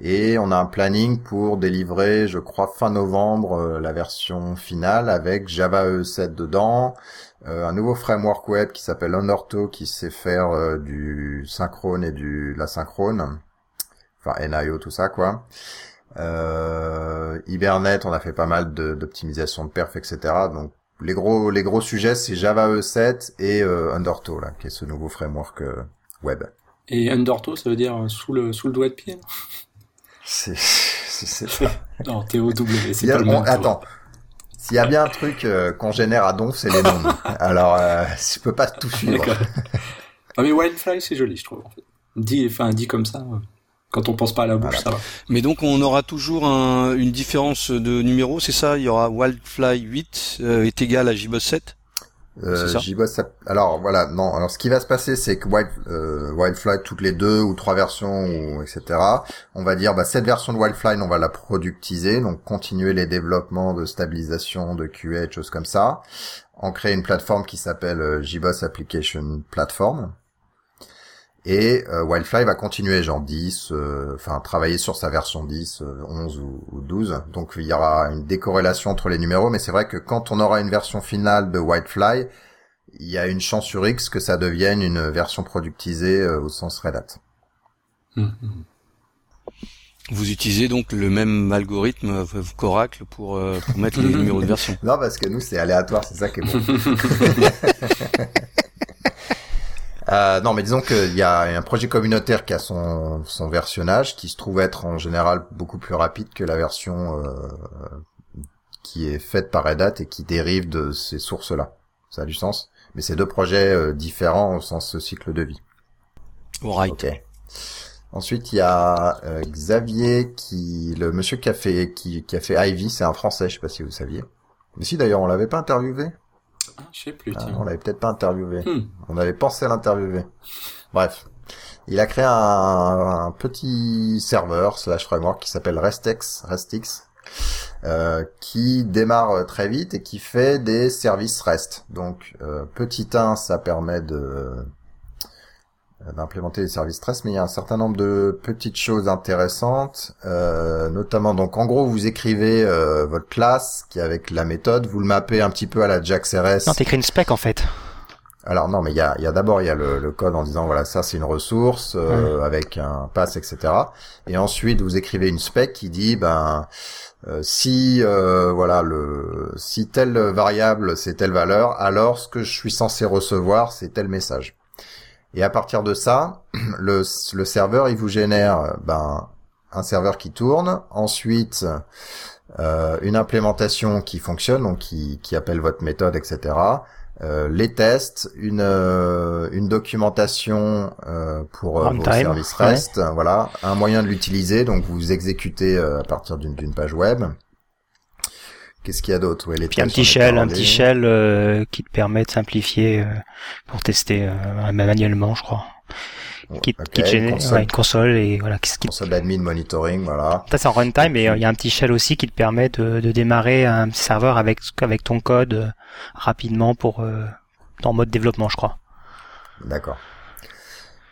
Et on a un planning pour délivrer, je crois, fin novembre, euh, la version finale avec Java E7 dedans, euh, un nouveau framework web qui s'appelle Undertow qui sait faire du synchrone et du l'asynchrone, enfin NIO tout ça quoi. Euh, Hibernate, on a fait pas mal de- d'optimisation de perf, etc. Donc les gros les gros sujets c'est Java E7 et euh, Undertow là, qui est ce nouveau framework euh, web. Et Undertow, ça veut dire euh, sous le, sous le doigt de pied non C'est c'est ça. Non, T-O-W, c'est pas le on- même. attends. S'il y a bien un truc euh, qu'on génère à Donf, c'est les noms. Alors, euh, je peux pas tout suivre. D'accord. Ah mais Wildfly, c'est joli, je trouve. En fait. Dit, enfin, dit comme ça, quand on pense pas à la bouche, Voilà. ça va. Mais donc on aura toujours un- une différence de numéro, c'est ça? Il y aura Wildfly 8 euh, est égal à JBoss 7 Euh, ça? Ça- Alors voilà, non. Alors ce qui va se passer, c'est que Wild, euh, Wildfly toutes les deux ou trois versions, ou etc. On va dire, bah, cette version de Wildfly, on va la productiser, donc continuer les développements de stabilisation, de QA, de choses comme ça. En créer une plateforme qui s'appelle euh, JBoss Application Platform. Et euh, Wildfly va continuer genre 10, euh, enfin travailler sur sa version 10, euh, 11 ou, ou 12. Donc il y aura une décorrélation entre les numéros, mais c'est vrai que quand on aura une version finale de Wildfly, il y a une chance sur X que ça devienne une version productisée euh, au sens Red Hat. Hum. Vous utilisez donc le même algorithme euh, qu'Oracle pour, euh, pour mettre les numéros de version. Non, parce que nous c'est aléatoire, c'est ça qui est bon. Euh, non, mais disons qu'il y a un projet communautaire qui a son, son versionnage, qui se trouve être en général beaucoup plus rapide que la version euh, qui est faite par Red Hat et qui dérive de ces sources-là. Ça a du sens. Mais c'est deux projets euh, différents au sens cycle de vie. Alright. Ok. Ensuite, il y a euh, Xavier qui, le monsieur qui a fait, qui, qui a fait Ivy, c'est un Français, je sais pas si vous saviez. Mais si d'ailleurs, on l'avait pas interviewé. Je sais plus, Ah, on l'avait peut-être pas interviewé. Hmm. On avait pensé à l'interviewer. Bref. Il a créé un, un petit serveur slash framework qui s'appelle Restex, Restix, euh, qui démarre euh, très vite et qui fait des services REST. Donc, euh, petit 1, ça permet de d'implémenter des services REST, mais il y a un certain nombre de petites choses intéressantes, euh, notamment donc en gros vous écrivez euh, votre classe qui est avec la méthode, vous le mappez un petit peu à la JAX-RS. Non, t'écris une spec en fait. Alors non, mais il y a, y a d'abord il y a le, le code en disant voilà ça c'est une ressource euh, avec un pass etc. Et ensuite vous écrivez une spec qui dit ben euh, si euh, voilà le si telle variable c'est telle valeur alors ce que je suis censé recevoir c'est tel message. Et à partir de ça le, le serveur il vous génère ben un serveur qui tourne, ensuite euh, une implémentation qui fonctionne, donc qui, qui appelle votre méthode, etc. Euh, les tests, une euh, une documentation euh, pour euh, vos Runtime, services REST, voilà, un moyen de l'utiliser, donc vous exécutez euh, à partir d'une d'une page web. Qu'est-ce qu'il y a d'autre? Ouais, Puis un petit shell, un petit shell euh, qui te permet de simplifier euh, pour tester euh, manuellement, je crois. Ouais, Qui, ok, qui te génère console, ouais, une console et voilà. Qui, qui- console d'admin monitoring, voilà. ça c'est en runtime, mais euh, il y a un petit shell aussi qui te permet de, de démarrer un serveur avec avec ton code euh, rapidement pour euh, en mode développement, je crois. D'accord.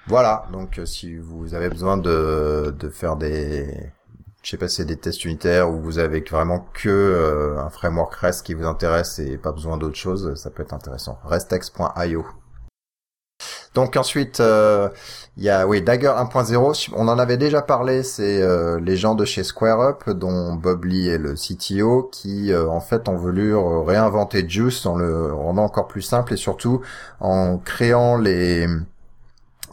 Voilà, donc euh, si vous avez besoin de, de faire des, je sais pas si c'est des tests unitaires ou vous avez vraiment que euh, un framework REST qui vous intéresse et pas besoin d'autre chose, ça peut être intéressant. restex.io. Donc ensuite, euh, il y a oui Dagger 1.0. On en avait déjà parlé. C'est euh, les gens de chez SquareUp, dont Bob Lee est le CTO, qui euh, en fait ont voulu euh, réinventer Juice en le rendant encore plus simple et surtout en créant les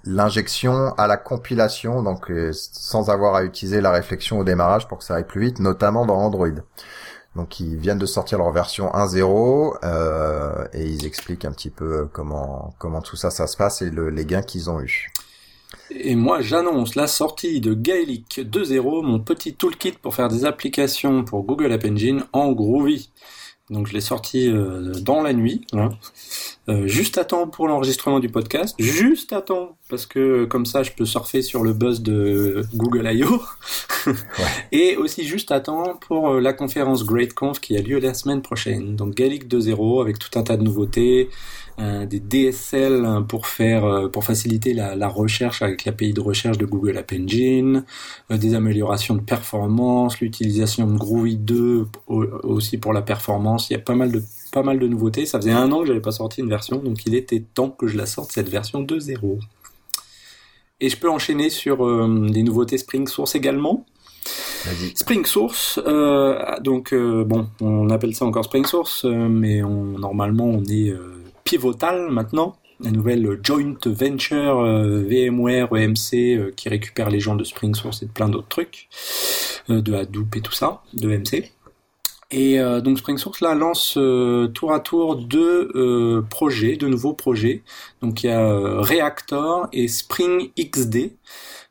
l'injection à la compilation, donc euh, sans avoir à utiliser la réflexion au démarrage pour que ça aille plus vite, notamment dans Android. Donc ils viennent de sortir leur version 1.0 euh, et ils expliquent un petit peu comment comment tout ça ça se passe et le, les gains qu'ils ont eu. Et moi, j'annonce la sortie de Gaelic 2.0, mon petit toolkit pour faire des applications pour Google App Engine en Groovy. Donc je l'ai sorti euh, dans la nuit, voilà. Euh, juste à temps pour l'enregistrement du podcast, juste à temps, parce que comme ça je peux surfer sur le buzz de Google I.O. Et aussi juste à temps pour euh, la conférence GreatConf qui a lieu la semaine prochaine. Donc Gaelic 2.0 avec tout un tas de nouveautés, euh, des DSL hein, pour faire euh, pour faciliter la, la recherche avec l'API de recherche de Google App Engine, des améliorations de performance, l'utilisation de Groovy 2 au- aussi pour la performance. Il y a pas mal de pas mal de nouveautés. Ça faisait un an que j'avais pas sorti une version, donc il était temps que je la sorte cette version 2.0. Et je peux enchaîner sur euh, des nouveautés Spring Source également. Spring Source, euh, donc euh, bon, on appelle ça encore Spring Source, mais on, normalement on est pivotal maintenant. La nouvelle joint venture VMware EMC qui récupère les gens de Spring Source et de plein d'autres trucs, de Hadoop et tout ça, de EMC. Et euh, donc Spring Source là lance euh, tour à tour deux euh, projets, deux nouveaux projets. Donc il y a Reactor et Spring XD.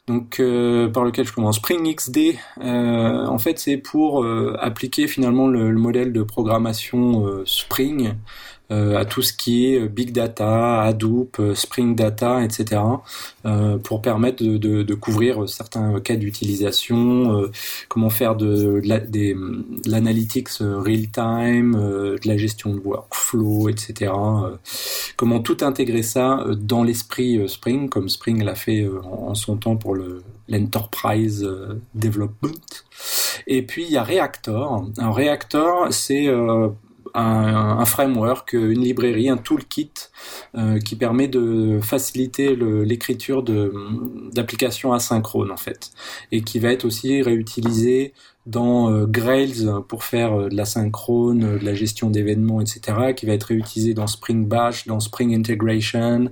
Donc par lequel je commence. Spring XD, en fait c'est pour appliquer finalement le, le modèle de programmation Spring à tout ce qui est Big Data, Hadoop, euh, Spring Data, etc. euh, pour permettre de, de- de couvrir certains cas d'utilisation, euh, comment faire de, de l'analytics euh, real-time, euh, de la gestion de workflow, etc. euh, comment tout intégrer ça euh, dans l'esprit euh, Spring, comme Spring l'a fait euh, en, en son temps pour le l'enterprise euh, development. Et puis il y a Reactor. Un Reactor, c'est euh, un, framework, une librairie, un toolkit euh, qui permet de faciliter l'écriture d'applications asynchrones en fait, et qui va être aussi réutilisé dans euh, Grails pour faire euh, de la synchrone, euh, de la gestion d'événements, etc., qui va être réutilisé dans Spring Bash, dans Spring Integration,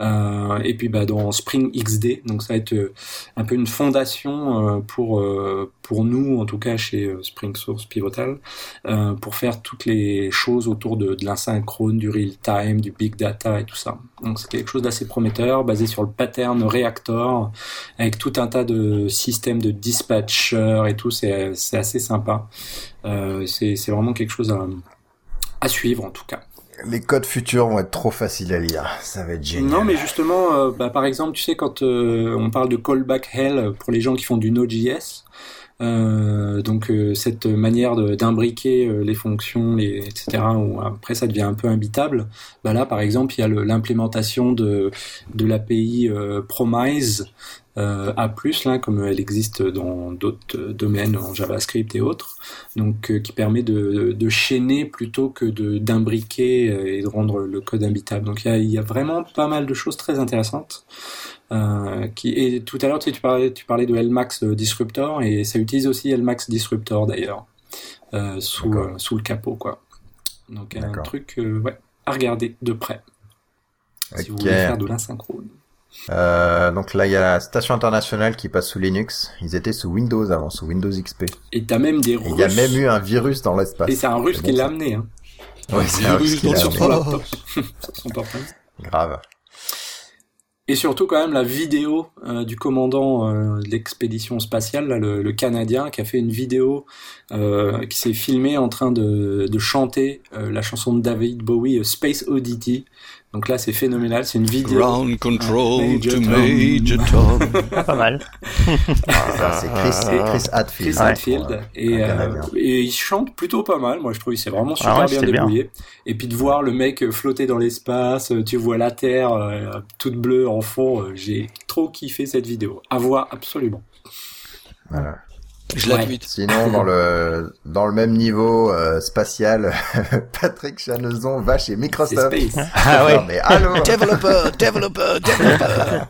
euh, et puis bah, dans Spring XD. Donc ça va être euh, un peu une fondation euh, pour euh, pour nous, en tout cas chez Spring Source Pivotal, pour faire toutes les choses autour de, de l'asynchrone, du real time, du big data et tout ça. Donc c'est quelque chose d'assez prometteur, basé sur le pattern Reactor, avec tout un tas de systèmes de dispatcher et tout. C'est assez sympa. Euh, c'est c'est vraiment quelque chose à à suivre en tout cas. Les codes futurs vont être trop faciles à lire. Ça va être génial. Non, mais justement, euh, bah, par exemple, tu sais, quand euh, on parle de callback hell pour les gens qui font du Node.js, euh, donc euh, cette manière d'imbriquer les fonctions, les, etc., où après ça devient un peu imbitable, bah là, par exemple, il y a l'implémentation de, de l'API Promise A+, là, comme elle existe dans d'autres euh, domaines en JavaScript et autres, donc euh, qui permet de, de chaîner plutôt que d'imbriquer euh, et de rendre le code imbitable. Donc il y a, il y a vraiment pas mal de choses très intéressantes. Euh, qui, et tout à l'heure, tu, parlais, tu parlais de Lmax euh, Disruptor et ça utilise aussi Lmax Disruptor d'ailleurs euh, sous, euh, sous le capot quoi. Donc un truc euh, ouais, à regarder de près si vous voulez faire de l'asynchrone. Euh, donc là, il y a la station internationale qui passe sous Linux. Ils étaient sous Windows avant, sous Windows XP. Et t'as même des Russes. Il y a même eu un virus dans l'espace. Et c'est un Russe qui l'a amené, hein. Ouais, c'est un russe qui l'a amené. Sur laptop. Sur son portable. Grave. Et surtout quand même la vidéo euh, du commandant euh, de l'expédition spatiale, là, le, le Canadien, qui a fait une vidéo euh, qui s'est filmé en train de, de chanter la chanson de David Bowie, Space Oddity. Donc là c'est phénoménal, c'est une vidéo. Ground control Major to. Major Tom. Pas mal. Ah, c'est Chris. Chris Hadfield. Chris Hadfield euh, et, euh, il chante plutôt pas mal moi je trouve c'est vraiment super Ah ouais, bien débrouillé et puis de voir le mec euh, flotter dans l'espace euh, tu vois la terre euh, toute bleue en fond j'ai trop kiffé cette vidéo à voir absolument Voilà. Je la Ouais. Sinon, dans le dans le même niveau euh, spatial, Patrick Chanezon va chez Microsoft. space Ah ouais. Non, mais allô Developer, developer, developer.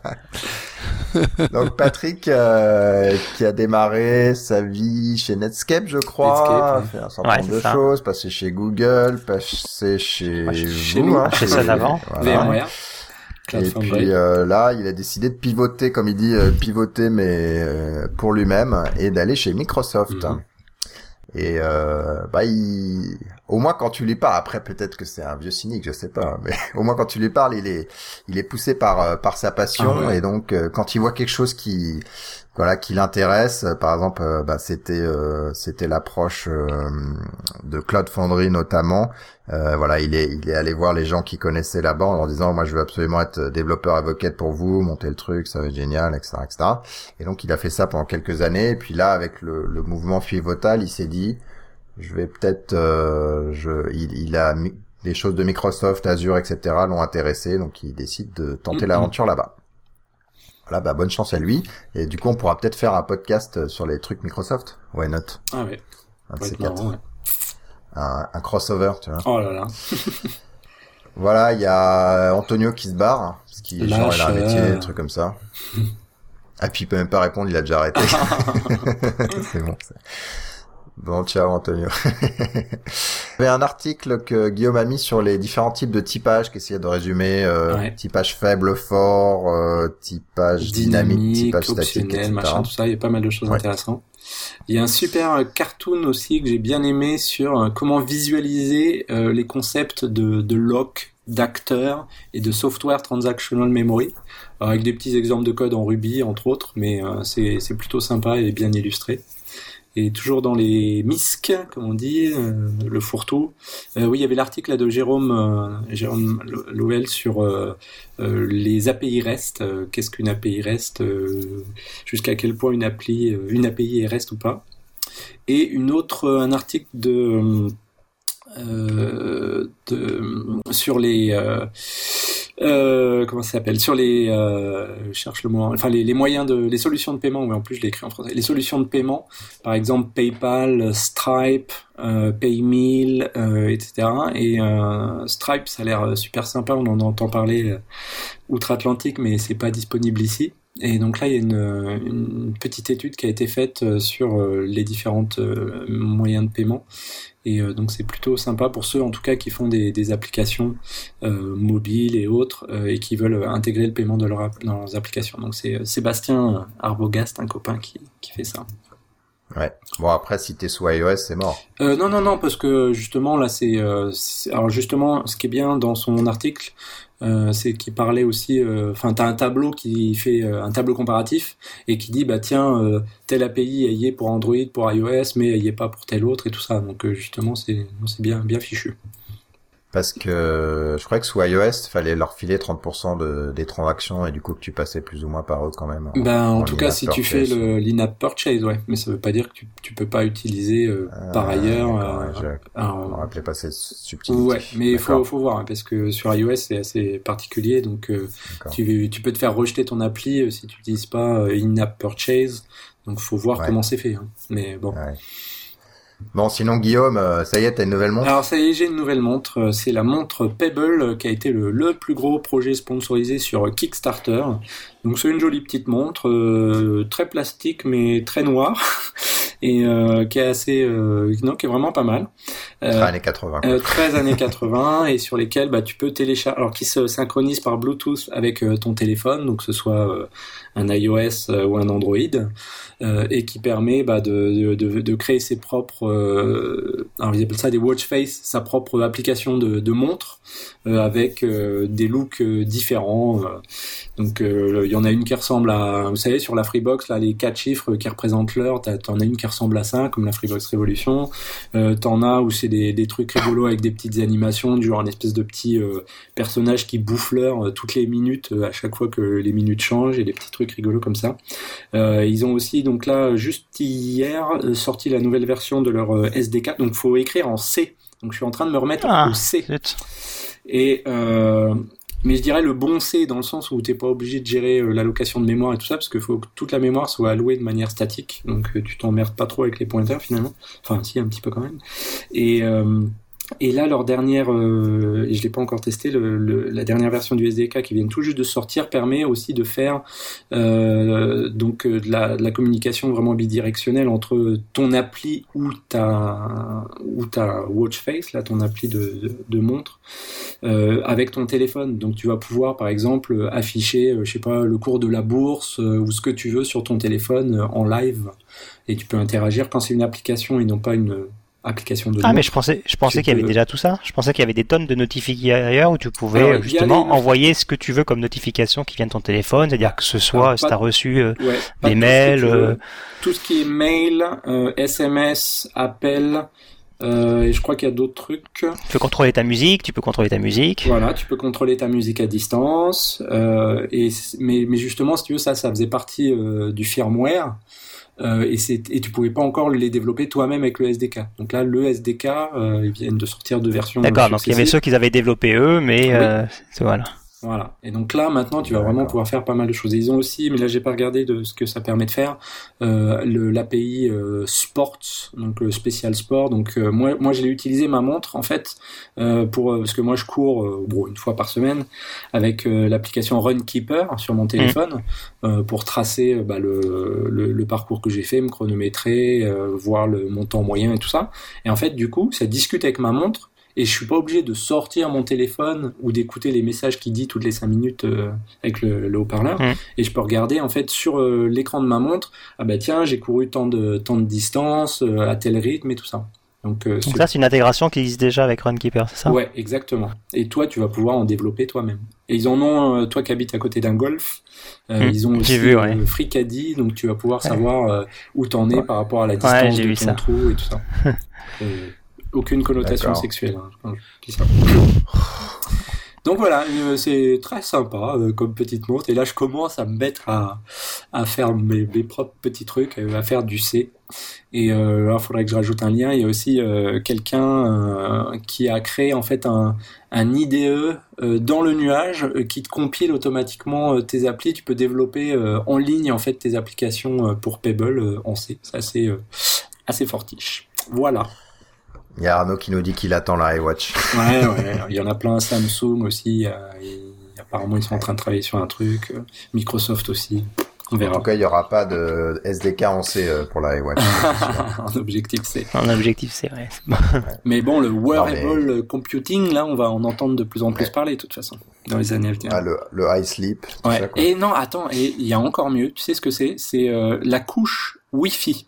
Donc Patrick euh, qui a démarré sa vie chez Netscape, je crois, Netscape, ouais. fait un certain Ouais, nombre c'est de ça. choses, passé chez Google, passé chez, Ouais, chez vous, nous, hein, chez Sun avant. voilà. Et puis euh, là, il a décidé de pivoter, comme il dit, euh, pivoter mais euh, pour lui-même et d'aller chez Microsoft. Mhm. Et euh, bah, il... au moins quand tu lui parles, après peut-être que c'est un vieux cynique, je sais pas, mais au moins quand tu lui parles, il est, il est poussé par euh, par sa passion Ah ouais. et donc euh, quand il voit quelque chose qui, voilà, qui l'intéresse, euh, par exemple, bah, c'était euh, c'était l'approche euh, de Cloud Foundry notamment. Euh, voilà, il est il est allé voir les gens qui connaissaient là-bas en leur disant moi je veux absolument être développeur avocate pour vous, monter le truc, ça va être génial, etc., etc. Et donc il a fait ça pendant quelques années. Et puis là, avec le, le mouvement pivotal, il s'est dit je vais peut-être, euh, je, il, il a les choses de Microsoft, Azure, etc. l'ont intéressé, donc il décide de tenter l'aventure là-bas. Voilà, bah bonne chance à lui. Et du coup, on pourra peut-être faire un podcast sur les trucs Microsoft. Why not? Ah ouais Un de ces quatre. ouais. Un, un crossover, tu vois. oh là là Voilà, il y a Antonio qui se barre, parce qu'il genre, il a un métier, euh. un truc comme ça. Ah, puis il peut même pas répondre, il a déjà arrêté. c'est bon. Bon, ciao Antonio. Il y avait un article que Guillaume a mis sur les différents types de typage, qui essayait de résumer euh, Ouais. typage faible, fort, euh, typage dynamique, dynamique, typage optionnel, machin, tout ça. Il y a pas mal de choses Ouais. intéressantes. Il y a un super euh, cartoon aussi que j'ai bien aimé sur euh, comment visualiser euh, les concepts de, de lock, d'acteurs et de software transactional memory, avec des petits exemples de code en Ruby entre autres, mais c'est c'est plutôt sympa et bien illustré. Toujours dans les MISC, comme on dit, euh, le fourre-tout. Euh, oui, il y avait l'article de Jérôme, euh, Jérôme sur les API REST. Qu'est-ce qu'une API REST Jusqu'à quel point une appli, une API est REST ou pas Et une autre, un article de sur les euh, euh, comment ça s'appelle? Sur les euh, je cherche le mot enfin les, les moyens de les solutions de paiement oui en plus je l'ai écrit en français. Les solutions de paiement par exemple PayPal Stripe euh, PayMeal euh, etc et euh, Stripe ça a l'air super sympa on en entend parler euh, outre-Atlantique mais c'est pas disponible ici et donc là, il y a une, petite étude qui a été faite euh, sur euh, les différentes euh, moyens de paiement. Et donc c'est plutôt sympa pour ceux en tout cas qui font des, applications mobiles et autres et qui veulent intégrer le paiement dans leurs applications. Donc c'est Sébastien Arbogast, un copain qui fait ça. Ouais. Bon, après, si t'es sous iOS, c'est mort. Euh, non, non, non, parce que justement, là, c'est... euh, alors justement, ce qui est bien dans son article, euh, c'est qu'il parlait aussi... euh, Enfin, t'as un tableau qui fait euh, un tableau comparatif et qui dit, bah tiens, euh, telle API est pour Android, pour iOS, mais est pas pour tel autre et tout ça. Donc justement, c'est c'est bien, bien fichu. Parce que je crois que sous iOS, fallait leur filer 30% de, des transactions et du coup que tu passais plus ou moins par eux quand même. Ben, en en tout cas, si tu fais l'in-app purchase, ouais, mais ça veut pas dire que tu, tu peux pas utiliser euh, Ah, par ailleurs. euh, je- un- rappelait pas cette subtilité. Ouais, mais il faut, faut voir, hein, parce que sur iOS, c'est assez particulier, donc euh, tu, tu peux te faire rejeter ton appli euh, si tu n'utilises pas euh, in-app purchase, donc faut voir Ouais. comment c'est fait. hein. Mais bon, Ouais. Bon, sinon Guillaume, euh, ça y est, t'as une nouvelle montre Alors ça y est, j'ai une nouvelle montre. Euh, c'est la montre Pebble euh, qui a été le, le plus gros projet sponsorisé sur Kickstarter. Donc c'est une jolie petite montre, euh, très plastique mais très noire et euh, qui est assez, euh, non, qui est vraiment pas mal. Très Euh, années 80. quoi. euh, 13 années 80 et sur lesquels bah, tu peux télécharger, alors qui se synchronise par Bluetooth avec euh, ton téléphone, donc que ce soit euh, un iOS euh, ou un Android, euh, et qui permet bah, de, de, de, créer ses propres, euh, alors ils appellent ça des watch face, sa propre application de, de montre euh, avec euh, des looks euh, différents. euh. donc euh, il y en a une qui ressemble à, vous savez, sur la Freebox là, les quatre chiffres qui représentent l'heure, t'en as une qui ressemble à ça, comme la Freebox Révolution. Euh, T'en as où c'est des, des trucs rigolos avec des petites animations, du genre un espèce de petit euh, personnage qui bouffe l'heure euh, toutes les minutes euh, à chaque fois que les minutes changent et des petits trucs rigolos comme ça. Euh, ils ont aussi donc là juste hier euh, sorti la nouvelle version de leur euh, SDK, donc faut écrire en C. Donc je suis en train de me remettre Ah. au C. Et euh, mais je dirais le bon C dans le sens où t'es pas obligé de gérer euh, l'allocation de mémoire et tout ça parce qu'il faut que toute la mémoire soit allouée de manière statique. Donc euh, tu t'emmerdes pas trop avec les pointeurs finalement. Enfin si un petit peu quand même. Et là, leur dernière, euh, et je l'ai pas encore testé, le, le- la dernière version du SDK qui vient tout juste de sortir permet aussi de faire euh, donc euh, de la, de la communication vraiment bidirectionnelle entre ton appli ou ta ou ta watch face, là ton appli de, de, de montre, euh, avec ton téléphone. Donc tu vas pouvoir par exemple afficher, euh, je sais pas, le cours de la bourse euh, ou ce que tu veux sur ton téléphone en live, et tu peux interagir quand c'est une application et non pas une application de Ah, mais je pensais, je pensais Tu qu'il y avait déjà tout ça. Je pensais qu'il y avait des tonnes de notifications où tu pouvais Alors, euh, justement des- envoyer ce que tu veux comme notification qui vient de ton téléphone, c'est-à-dire que ce soit si reçu euh, Ouais, pas des tout ce que mails, tu euh, tout ce qui est mail, euh, SMS, appel, euh, et je crois qu'il y a d'autres trucs. tu peux contrôler ta musique, tu peux contrôler ta musique. Voilà, tu peux contrôler ta musique à distance. Euh, et mais, mais justement, si tu veux, ça, ça faisait partie euh, du firmware. Euh, et, c'est, et tu pouvais pas encore les développer toi-même avec le SDK. Donc là, le SDK, euh, ils viennent de sortir deux versions. D'accord, donc il y avait ceux qu'ils avaient développés eux, mais Oui. euh, c'est- voilà. Voilà. Et donc là, maintenant, tu vas vraiment pouvoir faire pas mal de choses. Et ils ont aussi, mais là, j'ai pas regardé de ce que ça permet de faire, euh, le l'API euh, Sports, donc le spécial sport. Donc euh, moi, moi, je l'ai utilisé ma montre en fait euh, pour parce que moi, je cours euh, bon une fois par semaine avec euh, l'application Runkeeper sur mon téléphone euh, pour tracer euh, bah, le, le le parcours que j'ai fait, me chronométrer, euh, voir le mon temps moyen et tout ça. Et en fait, du coup, ça discute avec ma montre et je suis pas obligé de sortir mon téléphone ou d'écouter les messages qu'il dit toutes les cinq minutes euh, avec le, le haut-parleur et je peux regarder en fait sur euh, l'écran de ma montre ah bah tiens j'ai couru tant de tant de distance euh, à tel rythme et tout ça donc, ça, c'est une intégration qui existe déjà avec Runkeeper, c'est ça? Ouais exactement et toi tu vas pouvoir en développer toi-même et ils en ont toi qui habites à côté d'un golf euh, Mm. ils ont aussi vu, ouais. euh, Fricadie donc tu vas pouvoir Ouais. savoir où t'en es Ouais. par rapport à la distance de ton ça. trou et tout ça aucune connotation sexuelle hein, quand je dis ça donc voilà, euh, c'est très sympa euh, comme petite montre. Et là, je commence à me mettre à, à faire mes, mes propres petits trucs, euh, à faire du C. Et là, il faudrait que je rajoute un lien. Il y a aussi quelqu'un qui a créé en fait un, un IDE dans le nuage qui te compile automatiquement tes applis. Tu peux développer en ligne en fait tes applications pour Pebble en C. C'est assez, euh, assez fortiche. Voilà. Il y a Arnaud qui nous dit qu'il attend la iWatch. Ouais, ouais. Il y en a plein. Samsung aussi. et apparemment, ils sont en train de travailler sur un truc. Microsoft aussi. On En verra. tout cas, il y aura pas de SDK en C euh, pour la iWatch. Un objectif, c'est. Un objectif, c'est vrai. Mais bon, le wearable Non, computing, là, on va en entendre de plus en plus Ouais. parler, de toute façon, dans les années à venir. ah, le, le iSleep. tout Ouais. ça, quoi. Et non, attends, et il y a encore mieux. Tu sais ce que c'est? C'est euh, la couche Wi-Fi.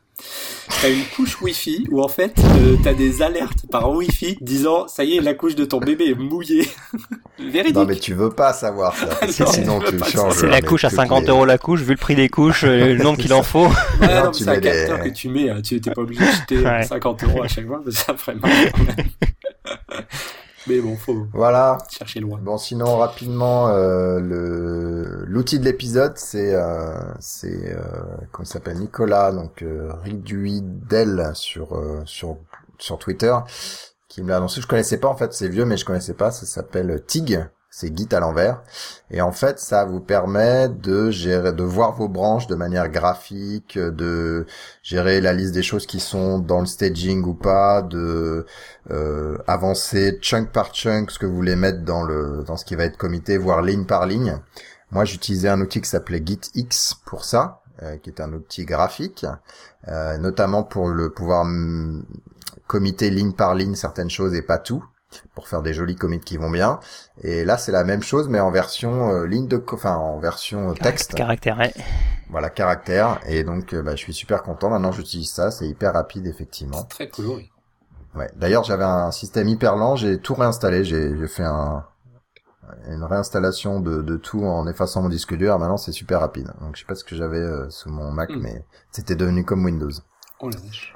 T'as une couche Wi-Fi où en fait euh, t'as des alertes par Wi-Fi disant ça y est la couche de ton bébé est mouillée. Véridique. Non, mais tu veux pas savoir ça. parce que Non, sinon, tu changes. C'est la couche à toutes 50 les- euros la couche, vu le prix des couches, euh, le nombre qu'il en faut. Ouais, Non, non, mais tu c'est un capteur que tu mets, hein. tu n'es pas obligé de jeter Ouais. 50 euros à chaque fois, parce que ça ferait mal quand même. Mais bon, faut Voilà. chercher loin. Bon, sinon rapidement, euh, le l'outil de l'épisode, c'est euh, c'est euh, comment s'appelle Nicolas, donc euh, Riduidel sur euh, sur sur Twitter, qui me l'a annoncé. Je connaissais pas en fait, c'est vieux, mais je connaissais pas. Ça s'appelle TIG, c'est Git à l'envers. Et en fait, ça vous permet de gérer, de voir vos branches de manière graphique, de gérer la liste des choses qui sont dans le staging ou pas, de euh, avancer chunk par chunk ce que vous voulez mettre dans le dans ce qui va être commité, voire ligne par ligne. Moi, j'utilisais un outil qui s'appelait GitX pour ça, euh, qui est un outil graphique, euh, notamment pour le pouvoir mm, commiter ligne par ligne certaines choses et pas tout pour faire des jolis commits qui vont bien. Et là, c'est la même chose, mais en version euh, ligne de, enfin en version euh, texte. Caractère. Ouais. Voilà, caractère. Et donc, euh, bah, je suis super content. Maintenant, j'utilise ça. C'est hyper rapide, effectivement. Très coloré. Ouais. D'ailleurs, j'avais un système hyper lent. J'ai tout réinstallé. J'ai j'ai fait un une réinstallation de, de tout en effaçant mon disque dur. Maintenant, c'est super rapide. Donc, je sais pas ce que j'avais euh, sous mon Mac, Mm. mais c'était devenu comme Windows. Oh la vache.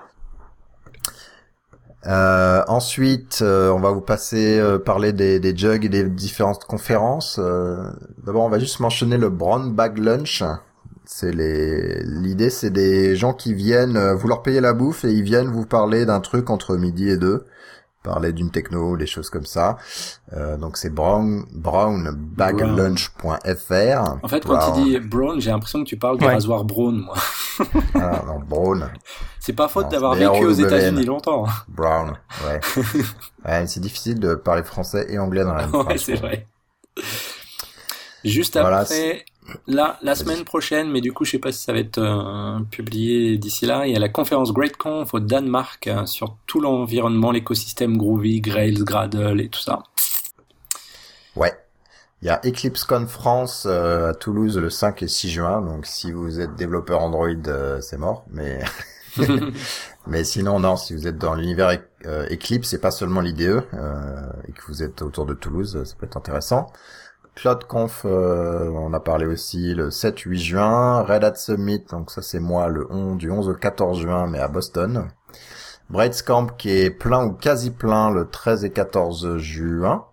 Euh, ensuite, euh, on va vous passer euh, parler des, des jugs et des différentes conférences. Euh, D'abord, on va juste mentionner le Brown Bag Lunch. C'est les l'idée, c'est des gens qui viennent, euh, vous leur payez la bouffe et ils viennent vous parler d'un truc entre midi et deux, parler d'une techno, des choses comme ça. Euh, donc c'est brown brownbaglunch.fr. En fait, quand Brown. tu dis Brown, j'ai l'impression que tu parles du Ouais. rasoir Brown, moi. Ah, non, brown. C'est pas faute d'avoir vécu aux. États-Unis longtemps. Brown, ouais. ouais c'est difficile de parler français et anglais dans la même ouais, phrase, c'est vrai. Juste Voilà, après, là, la semaine prochaine, mais du coup, je sais pas si ça va être euh, publié d'ici là, il y a la conférence GreatConf au Danemark euh, sur tout l'environnement, l'écosystème Groovy, Grails, Gradle et tout ça. Ouais. Il y a EclipseCon France euh, à Toulouse le 5 et 6 juin, donc si vous êtes développeur Android, c'est mort. Mais mais sinon non, si vous êtes dans l'univers Eclipse, c'est pas seulement l'IDE et que vous êtes autour de Toulouse, ça peut être intéressant. CloudConf, euh, on a parlé aussi le 7-8 juin. Red Hat Summit, donc ça c'est moi le 11, du 11 au 14 juin, mais à Boston. Braidscamp qui est plein ou quasi plein le 13 et 14 juin.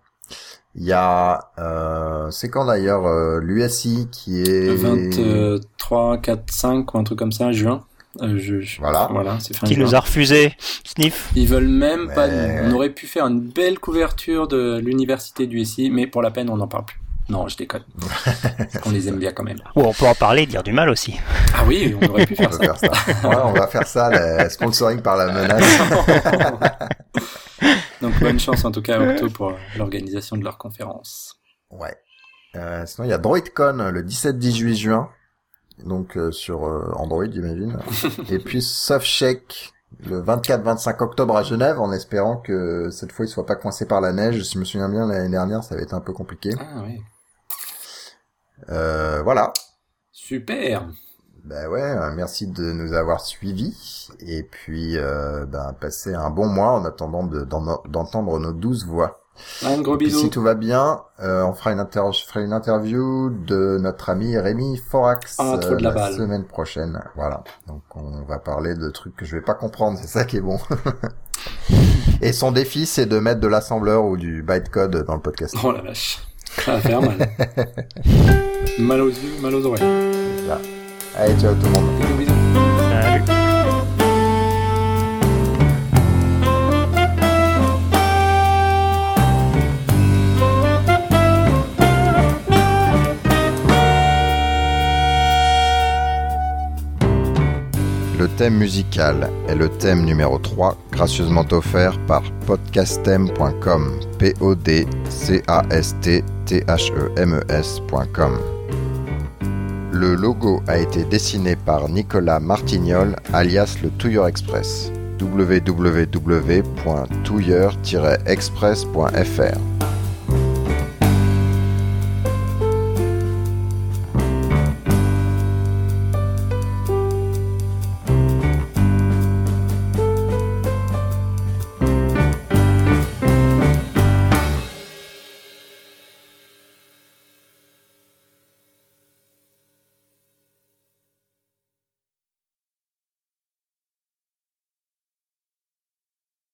Il y a, euh, c'est quand d'ailleurs euh, l'USI qui est 23, 4, 5 ou un truc comme ça, juin. Euh, je, je- Voilà. Voilà, c'est fin Qui juin. nous a refusé Sniff. Ils veulent même Mais pas. On aurait pu faire une belle couverture de l'université du SI, mais pour la peine, on n'en parle plus. Non, je déconne. on les aime bien quand même. Ou on peut en parler et dire du mal aussi. Ah oui, on aurait pu On faire va ça. faire ça. Ouais, on va faire ça, le sponsoring par la menace. Donc bonne chance en tout cas à Octo pour l'organisation de leur conférence. Ouais. Euh, sinon, il y a DroidCon le 17-18 juin. Donc euh, sur euh, Android, j'imagine. Et puis Softcheck le 24-25 octobre à Genève, en espérant que cette fois il soit pas coincé par la neige. Si je me souviens bien, l'année dernière, ça avait été un peu compliqué. Ah oui. Euh, voilà. Super. Ben ouais, euh, merci de nous avoir suivis. Et puis, euh, ben, passez un bon mois en attendant de- d'en- d'entendre nos douze voix. Un gros bisou. si tout va bien, euh, on fera une, inter je ferai une interview de notre ami Rémi Forax Ah, la balle. semaine prochaine. Voilà. Donc, on va parler de trucs que je vais pas comprendre. C'est ça qui est bon. Et son défi, c'est de mettre de l'assembleur ou du bytecode dans le podcast. Oh la vache. Ça va faire mal. mal aux yeux, mal aux oreilles. Allez, ciao tout le monde. Bisous, bisous. Salut. Le thème musical est le thème numéro 3, gracieusement offert par podcastem.com. P-O-D-C-A-S-T-T-H-E-M-E-S.com. Le logo a été dessiné par Nicolas Martignol, alias le Touilleur Express. www.touilleur-express.fr